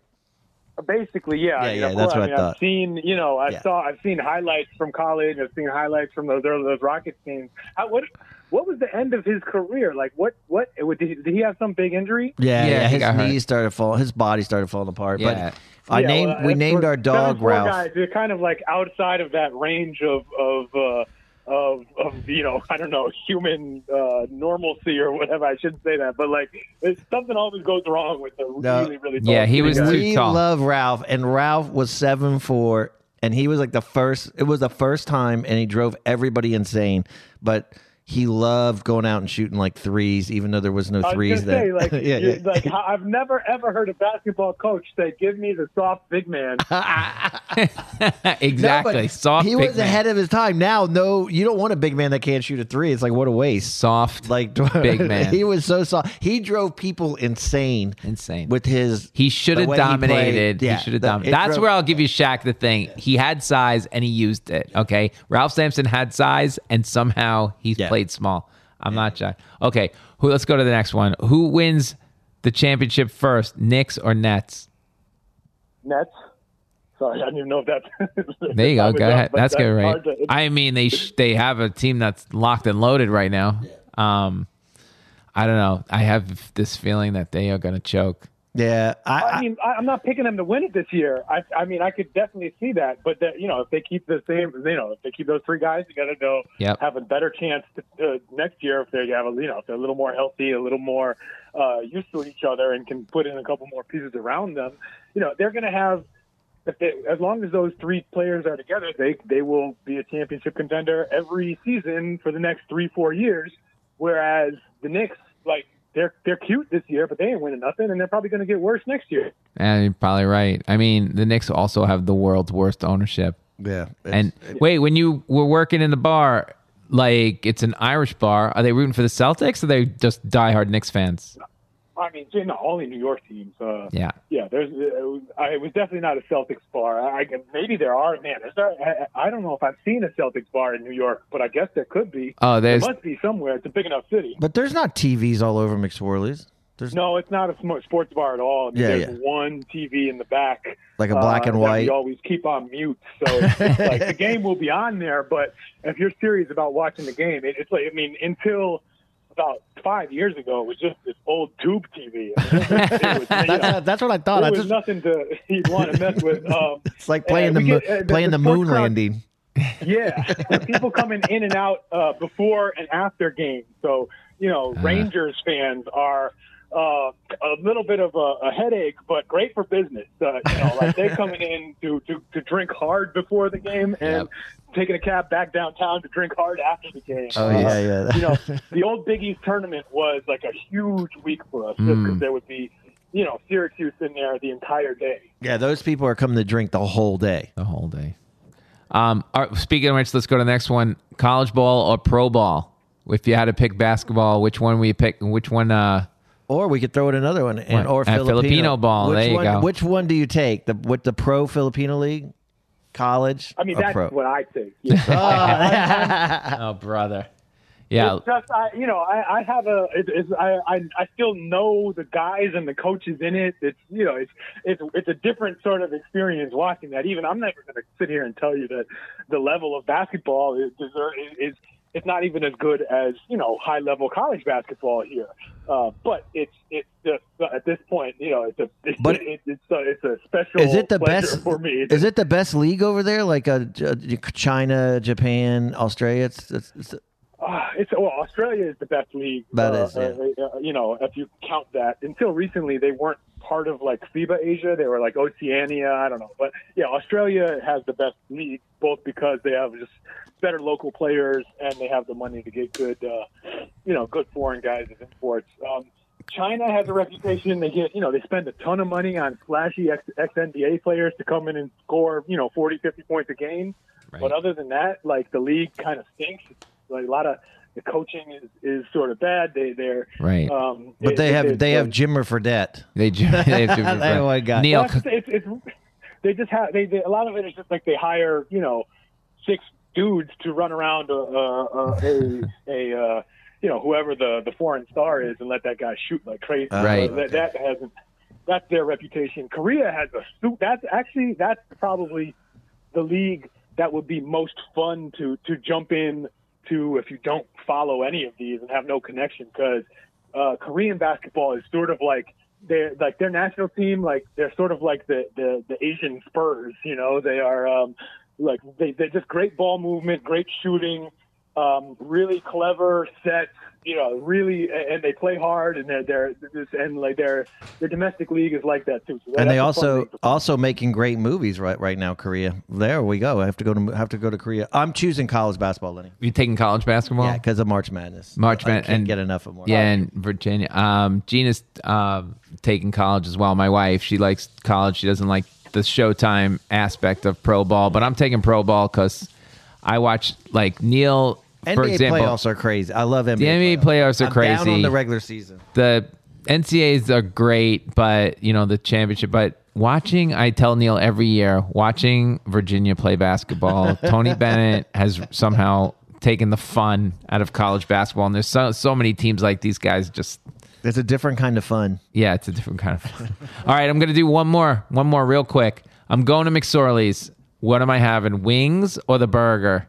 Speaker 3: Basically, yeah.
Speaker 2: Yeah,
Speaker 3: you
Speaker 2: yeah, that's
Speaker 3: I
Speaker 2: what I
Speaker 3: mean,
Speaker 2: thought.
Speaker 3: I've seen, you know, I
Speaker 2: Yeah.
Speaker 3: saw, I've seen highlights from college. I've seen highlights from those early, those Rockets teams. How, what, what was the end of his career? Like, what, what? Did he, did he have some big injury?
Speaker 2: Yeah,
Speaker 1: Yeah,
Speaker 2: yeah. His
Speaker 1: got hurt.
Speaker 2: knees started falling. His body started falling apart.
Speaker 1: Yeah.
Speaker 2: But I
Speaker 3: Yeah,
Speaker 2: named.
Speaker 3: well,
Speaker 2: we named
Speaker 3: what-
Speaker 2: our dog
Speaker 3: seven, four
Speaker 2: Ralph.
Speaker 3: Guys, they're kind of like outside of that range of of uh, of of you know I don't know human uh, normalcy or whatever. I shouldn't say that, but like it's, something always goes wrong with the
Speaker 2: No.
Speaker 3: really really tall
Speaker 1: Yeah, he was
Speaker 3: guys.
Speaker 1: too
Speaker 2: we
Speaker 1: tall.
Speaker 2: love Ralph, and Ralph was seven four, and he was like the first. It was the first time, and he drove everybody insane. But he loved going out and shooting like threes, even though there was no
Speaker 3: I was
Speaker 2: threes
Speaker 3: gonna
Speaker 2: there.
Speaker 3: say, like,
Speaker 2: yeah,
Speaker 3: you-
Speaker 2: yeah.
Speaker 3: like I've never ever heard a basketball coach say, "Give me the soft big man."
Speaker 1: exactly.
Speaker 2: No,
Speaker 1: Soft
Speaker 2: He
Speaker 1: big
Speaker 2: was
Speaker 1: man.
Speaker 2: ahead of his time. Now, no, you don't want a big man that can't shoot a three. It's like what a waste.
Speaker 1: Soft.
Speaker 2: Like
Speaker 1: Big man.
Speaker 2: he was so soft. He drove people insane.
Speaker 1: Insane.
Speaker 2: with his.
Speaker 1: He should have
Speaker 2: way he
Speaker 1: dominated.
Speaker 2: Yeah,
Speaker 1: he should have dominated. That's
Speaker 2: drove-
Speaker 1: where I'll give you Shaq the thing. He had size and he used it. Okay. Ralph Sampson had size and somehow he
Speaker 2: Yeah.
Speaker 1: played small. I'm not Shaq. Okay. Who let's go to the next one. Who wins the championship first? Knicks or Nets?
Speaker 3: Nets. Sorry, I didn't even know if that's.
Speaker 1: There you go. Go ahead.
Speaker 3: but
Speaker 1: That's good, right?
Speaker 3: to-
Speaker 1: I mean, they sh- they have a team that's locked and loaded right now. Um, I don't know. I have this feeling that they are going to choke.
Speaker 2: Yeah, I,
Speaker 3: I mean, I, I'm not picking them to win it this year. I, I mean, I could definitely see that, but that, you know, if they keep the same, you know, if they keep those three guys together, they'll
Speaker 1: Yep.
Speaker 3: have a better chance to, uh, next year if they have, a, you know, if they're a little more healthy, a little more uh, used to each other, and can put in a couple more pieces around them. You know, they're going to have if they, as long as those three players are together, they they will be a championship contender every season for the next three four years. Whereas the Knicks, like they're they're cute this year, but they ain't winning nothing, and they're probably going to get worse next year.
Speaker 1: And you're probably right. I mean, the Knicks also have the world's worst ownership.
Speaker 2: Yeah.
Speaker 1: And wait, when you were working in the bar, like it's an Irish bar, are they rooting for the Celtics or are they just diehard Knicks fans?
Speaker 3: I mean, you know, only New York teams. Uh,
Speaker 1: Yeah.
Speaker 3: yeah. There's, it was, I, it was definitely not a Celtics bar. I, I maybe there are. Man, is there, I, I don't know if I've seen a Celtics bar in New York, but I guess there could be.
Speaker 1: Oh,
Speaker 3: there
Speaker 1: there's
Speaker 3: must be somewhere. It's a big enough city.
Speaker 2: but there's not TVs all over McSorley's. There's
Speaker 3: No, it's not a sports bar at all. I mean,
Speaker 2: Yeah,
Speaker 3: there's
Speaker 2: yeah.
Speaker 3: one TV in the back.
Speaker 2: like a black
Speaker 3: uh,
Speaker 2: and white.
Speaker 3: We always keep on mute, so it's it's like the game will be on there. But if you're serious about watching the game, it, it's like I mean, until about five years ago, it was just this old tube TV. I mean, it was, you know,
Speaker 2: That's, that's what I thought. I
Speaker 3: was
Speaker 2: just,
Speaker 3: nothing to you'd want to mess with. Um,
Speaker 2: it's like playing the mo-
Speaker 3: get, uh,
Speaker 2: playing the,
Speaker 3: sports
Speaker 2: moon
Speaker 3: crowd-
Speaker 2: landing.
Speaker 3: Yeah, people coming in and out uh, before and after games. So you know,
Speaker 2: Uh-huh.
Speaker 3: Rangers fans are uh, a little bit of a, a headache, but great for business. Uh, you know, like they're coming in to, to, to drink hard before the game and taking a cab back downtown to drink hard after the game.
Speaker 2: Oh
Speaker 3: Uh,
Speaker 2: yeah, yeah.
Speaker 3: you know, the old Big East tournament was like a huge week for us just because
Speaker 1: Mm.
Speaker 3: there would be, you know, Syracuse in there the entire day.
Speaker 2: yeah, those people are coming to drink the whole day.
Speaker 1: the whole day. Um, all right, speaking of which, let's go to the next one: college ball or pro ball. If you had to pick basketball, which one will you pick? Which one? Uh,
Speaker 2: Or we could throw in another one, and, or
Speaker 1: Uh,
Speaker 2: Filipino,
Speaker 1: Filipino ball.
Speaker 2: Which
Speaker 1: There you
Speaker 2: one,
Speaker 1: go.
Speaker 2: Which one do you take? The with the pro Filipino league, college?
Speaker 3: I mean, that's
Speaker 2: pro?
Speaker 3: what I think. Yeah.
Speaker 1: Oh. oh, brother. Yeah,
Speaker 3: It's just, I, you know, I, I have a, it, it's, I, I, I still know the guys and the coaches in it. It's, you know, it's, it's, it's a different sort of experience watching that. Even I'm never going to sit here and tell you that the level of basketball is, is, is it's not even as good as, you know, high level college basketball here. Uh, but it's, it's just at this point, you know, it's a, it's,
Speaker 2: But-
Speaker 3: it's, it's, a, it's a special
Speaker 2: Is it the best
Speaker 3: for me.
Speaker 2: Is it the best league over there? Like a, China, Japan, Australia? It's, it's, it's
Speaker 3: Uh, it's well, Australia is the best league.
Speaker 2: That
Speaker 3: uh,
Speaker 2: is, yeah.
Speaker 3: uh, uh, you know, if you count that. Until recently, they weren't part of like FIBA Asia. They were like Oceania. I don't know, but yeah, Australia has the best league, both because they have just better local players and they have the money to get good, uh, you know, good foreign guys as imports. Um, China has a reputation. They get, you know, they spend a ton of money on flashy ex NBA players to come in and score, you know, 40, 50 points a game. But other than that, like the league kind of stinks. Like a lot of the coaching is, is sort of bad. They they're
Speaker 1: right.
Speaker 3: um,
Speaker 2: but they have they have Jimmer Fredette.
Speaker 1: they they have to-
Speaker 2: That one guy.
Speaker 1: Neil.
Speaker 3: well, it's, it's, it's, they just have they, they a lot of it is just like they hire you know six dudes to run around a a, a, a uh, you know whoever the the foreign star is and let that guy shoot like crazy.
Speaker 1: Right.
Speaker 3: So that, that hasn't that's their reputation. Korea has a suit. That's actually that's probably the league that would be most fun to to jump in to if you don't follow any of these and have no connection because uh, Korean basketball is sort of like they're like their national team like they're sort of like the the, the Asian Spurs you know? They are um, like they they're just great ball movement great shooting um, really clever sets you know really and they play hard and they're they're just and like their their domestic league is like that too so
Speaker 2: and they also
Speaker 3: league to follow.
Speaker 2: also making great movies right right now. Korea. There we go. I have to go to have to go to Korea. I'm choosing college basketball, Lenny.
Speaker 1: You taking college basketball?
Speaker 2: Yeah, because of March Madness.
Speaker 1: March Madness,
Speaker 2: can't
Speaker 1: and-
Speaker 2: get enough of more.
Speaker 1: Yeah, and Virginia. Um, Gina's um taking college as well. My wife, she likes college. She doesn't like the Showtime aspect of pro ball, but I'm taking pro ball because I watch like Neil,
Speaker 2: NBA
Speaker 1: for example.
Speaker 2: playoffs are crazy. I love NBA.
Speaker 1: The NBA playoffs are
Speaker 2: I'm down on the regular season.
Speaker 1: the NCAAs are great, but you know the championship. But watching, I tell Neil every year, watching Virginia play basketball. Tony Bennett has somehow taken the fun out of college basketball, and there's so so many teams like these guys. Just
Speaker 2: It's a different kind of fun.
Speaker 1: yeah, it's a different kind of fun. All right, I'm gonna do one more, one more real quick. I'm going to McSorley's. What am I having? Wings or the burger?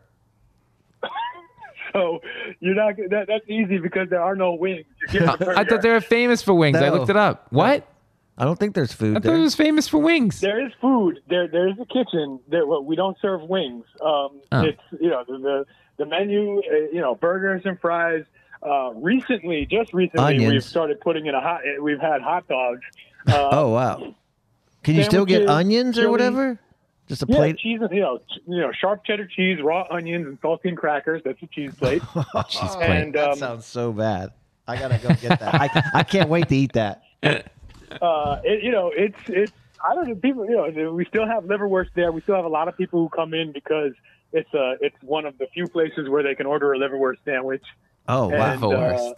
Speaker 3: So you're not that, that's easy because there are no wings You're getting the
Speaker 1: I thought they were famous for wings. I looked it up. What?
Speaker 2: I don't think there's food
Speaker 1: I thought it was famous for wings.
Speaker 3: There is food. There, there is a kitchen. There, well, we don't serve wings. Um,
Speaker 1: Oh.
Speaker 3: It's you know the the, the menu. Uh, you know burgers and fries. Uh, recently, just recently,
Speaker 2: Onions.
Speaker 3: we've started putting in a hot. We've had hot dogs. Uh,
Speaker 2: oh wow. Can you still get onions or
Speaker 3: chili.
Speaker 2: whatever? Just a
Speaker 3: Yeah,
Speaker 2: plate.
Speaker 3: cheese and you know, you know, sharp cheddar cheese, raw onions, and saltine crackers. That's a cheese plate.
Speaker 1: Cheese plate.
Speaker 3: and
Speaker 2: that
Speaker 3: um,
Speaker 2: sounds so bad. I gotta go get that. I, I can't wait to eat that.
Speaker 3: uh, it, you know, it's it's. I don't know. People, you know, we still have liverwurst there. We still have a lot of people who come in because it's uh it's one of the few places where they can order a liverwurst sandwich.
Speaker 2: Oh wow.
Speaker 3: And,
Speaker 1: The
Speaker 3: uh.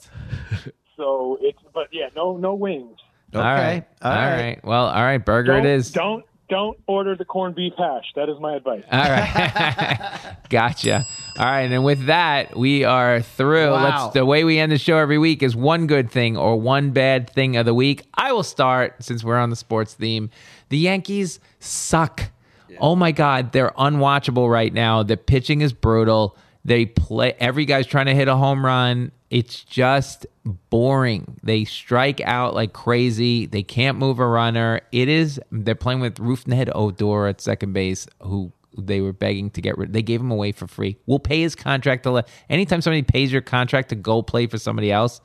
Speaker 3: So it's, but yeah, no no wings.
Speaker 2: Okay.
Speaker 1: All right.
Speaker 2: All
Speaker 1: All
Speaker 2: right.
Speaker 1: right. Well, all right. Burger
Speaker 3: Don't,
Speaker 1: it is.
Speaker 3: Don't don't order the corned beef hash. That is my advice.
Speaker 1: All right. gotcha. All right. And with that, we are through.
Speaker 2: Wow.
Speaker 1: Let's the way we end the show every week is one good thing or one bad thing of the week. I will start since we're on the sports theme. The Yankees suck. Oh my God, they're unwatchable right now. The pitching is brutal. They play every guy's trying to hit a home run. It's just boring. They strike out like crazy. They can't move a runner. It is they're playing with Rougned Odor at second base, who they were begging to get rid. They gave him away for free. We'll pay his contract to let. Anytime somebody pays your contract to go play for somebody else,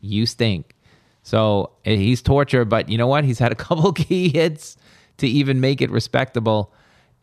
Speaker 1: you stink. So eh, he's torture, but you know what? He's had a couple key hits to even make it respectable.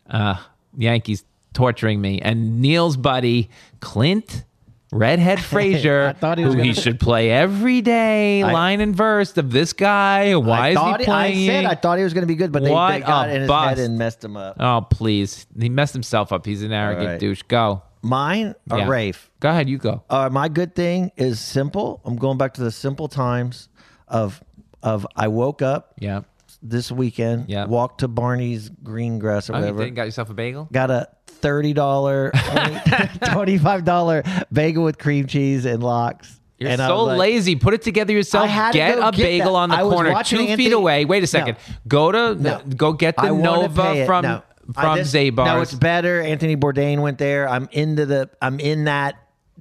Speaker 1: Uh, Yankees torturing me. And Neil's buddy, Clint Redhead Frazier,
Speaker 2: he
Speaker 1: who he should play every day,
Speaker 2: I-
Speaker 1: line and verse of this guy. Why
Speaker 2: I
Speaker 1: is he
Speaker 2: he- I said I thought he was going to be good, but they, they got in his
Speaker 1: bust.
Speaker 2: head and messed him up.
Speaker 1: oh, please. He messed himself up. He's an arrogant
Speaker 2: right.
Speaker 1: douche. Go.
Speaker 2: Mine or
Speaker 1: Yeah.
Speaker 2: Rafe?
Speaker 1: Go ahead. You go.
Speaker 2: Uh, my good thing is simple. I'm going back to the simple times of of I woke up
Speaker 1: Yeah.
Speaker 2: this weekend,
Speaker 1: Yeah.
Speaker 2: walked to Barney's Green Grass or
Speaker 1: Oh, you
Speaker 2: whatever,
Speaker 1: didn't got yourself a bagel?
Speaker 2: got a thirty dollar, twenty five dollar bagel with cream cheese and lox.
Speaker 1: You're
Speaker 2: and
Speaker 1: so
Speaker 2: like,
Speaker 1: lazy. Put it together yourself.
Speaker 2: I had to
Speaker 1: Get a
Speaker 2: get
Speaker 1: bagel
Speaker 2: that.
Speaker 1: on the
Speaker 2: I
Speaker 1: corner, two
Speaker 2: watching
Speaker 1: feet away. Wait a second. Go to
Speaker 2: No.
Speaker 1: go get the Nova from
Speaker 2: No.
Speaker 1: From Zabar's.
Speaker 2: No, it's better. Anthony Bourdain went there. I'm into the. I'm in that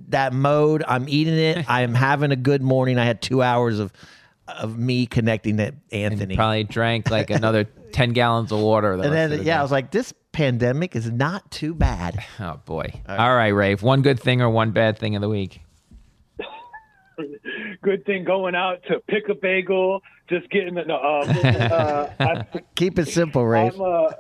Speaker 2: that mode. I'm eating it. I'm having a good morning. I had two hours of of me connecting to Anthony.
Speaker 1: Probably drank like another ten gallons of water. The
Speaker 2: and then
Speaker 1: the
Speaker 2: yeah, I was like, this pandemic is not too bad.
Speaker 1: oh boy. All right, Rafe. One good thing or one bad thing of the week.
Speaker 3: Good thing going out to pick a bagel, just getting the. No, um, uh, I,
Speaker 2: Keep it simple, Rafe.
Speaker 3: I'm, uh,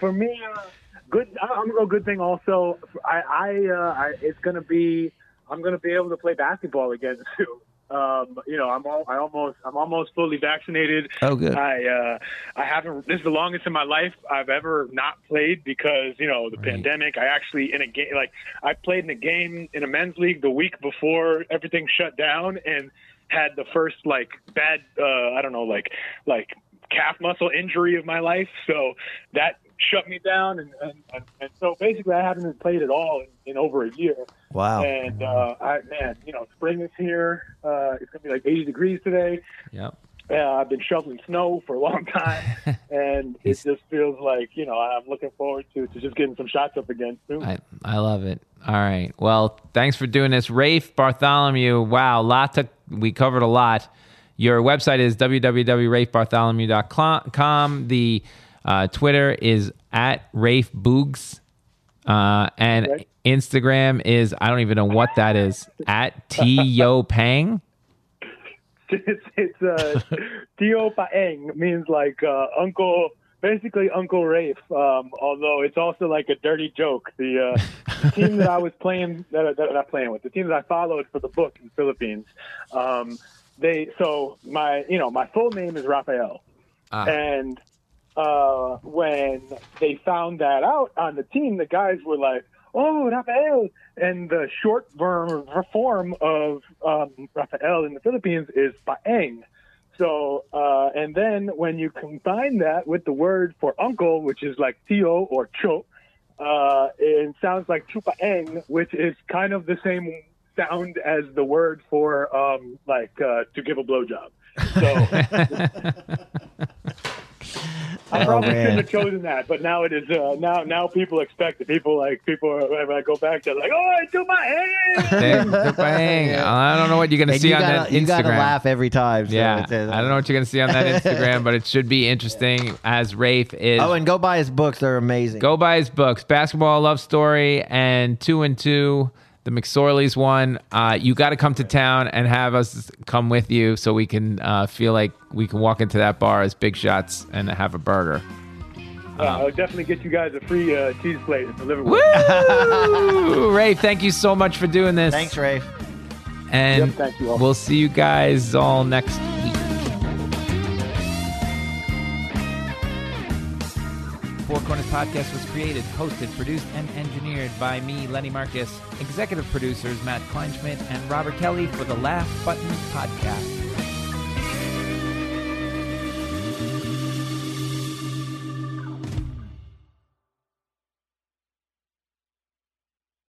Speaker 3: for me, uh, good. I- I'm gonna go. Good thing also. I, I, uh, I, it's gonna be. I'm gonna be able to play basketball again soon. Um, you know, I'm all, I almost, I'm almost fully vaccinated.
Speaker 2: Oh, good.
Speaker 3: I, uh, I haven't. This is the longest in my life I've ever not played because you know the pandemic. I actually in a game like I played in a game in a men's league the week before everything shut down and had the first like bad, uh, I don't know, like like calf muscle injury of my life. So that shut me down, and and, and, and so basically I haven't played at all in, in over a year.
Speaker 2: Wow.
Speaker 3: And uh, I man, you know, spring is here. Uh, it's gonna be like 80 degrees today.
Speaker 1: Yep.
Speaker 3: Uh, I've been shoveling snow for a long time, and it just feels like you know I'm looking forward to to just getting some shots up again soon.
Speaker 1: I, I love it. All right. Well, thanks for doing this. Rafe Bartholomew. Wow, lot to we covered a lot. Your website is www.rafebartholomew.com. The uh, Twitter is at Rafe Boogs. Uh, and
Speaker 3: Right.
Speaker 1: Instagram is I don't even know what that is. At Tio Paeng.
Speaker 3: it's it's uh, Tio Paeng means like uh, Uncle, basically Uncle Rafe. Um, although it's also like a dirty joke. The, uh, the team that I was playing, that, that not playing with, the team that I followed for the book in the Philippines. Um, they so my you know my full name is Rafael,
Speaker 1: Ah.
Speaker 3: and uh, when they found that out on the team, the guys were like, "Oh, Rafael!" And the short form of um, Rafael in the Philippines is Paeng. So, uh, and then when you combine that with the word for uncle, which is like Tio or Cho, uh, it sounds like Chupaeng, which is kind of the same sound as the word for um, like uh, to give a blowjob. So. I
Speaker 2: Oh,
Speaker 3: probably
Speaker 2: man.
Speaker 3: shouldn't have chosen that, but now it is. Uh, now, now people expect it. People like people. When I go back, they're like, "Oh, I do my hand."
Speaker 1: There- I don't know what you're going to
Speaker 2: And
Speaker 1: see
Speaker 2: you
Speaker 1: on
Speaker 2: gotta,
Speaker 1: that Instagram.
Speaker 2: you gotta laugh every time. so
Speaker 1: Yeah,
Speaker 2: it's- uh,
Speaker 1: I don't know what you're going to see on that Instagram, but it should be interesting. As Rafe is,
Speaker 2: Oh, and go buy his books. They're amazing.
Speaker 1: go buy his books, Basketball Love Story and Two and Two. The McSorley's one. Uh, you got to come to town and have us come with you so we can uh, feel like we can walk into that bar as big shots and have a burger.
Speaker 3: Yeah, I'll definitely get you guys a free uh, cheese plate to deliver with.
Speaker 1: Woo! Ray, thank you so much for doing this.
Speaker 2: Thanks, Ray.
Speaker 1: And
Speaker 3: Yep, thank you all.
Speaker 1: we'll see you guys all next week. Four Corners Podcast was created, hosted, produced, and engineered by me, Lenny Marcus. Executive producers Matt Kleinschmidt and Robert Kelly for the Laugh Button Podcast.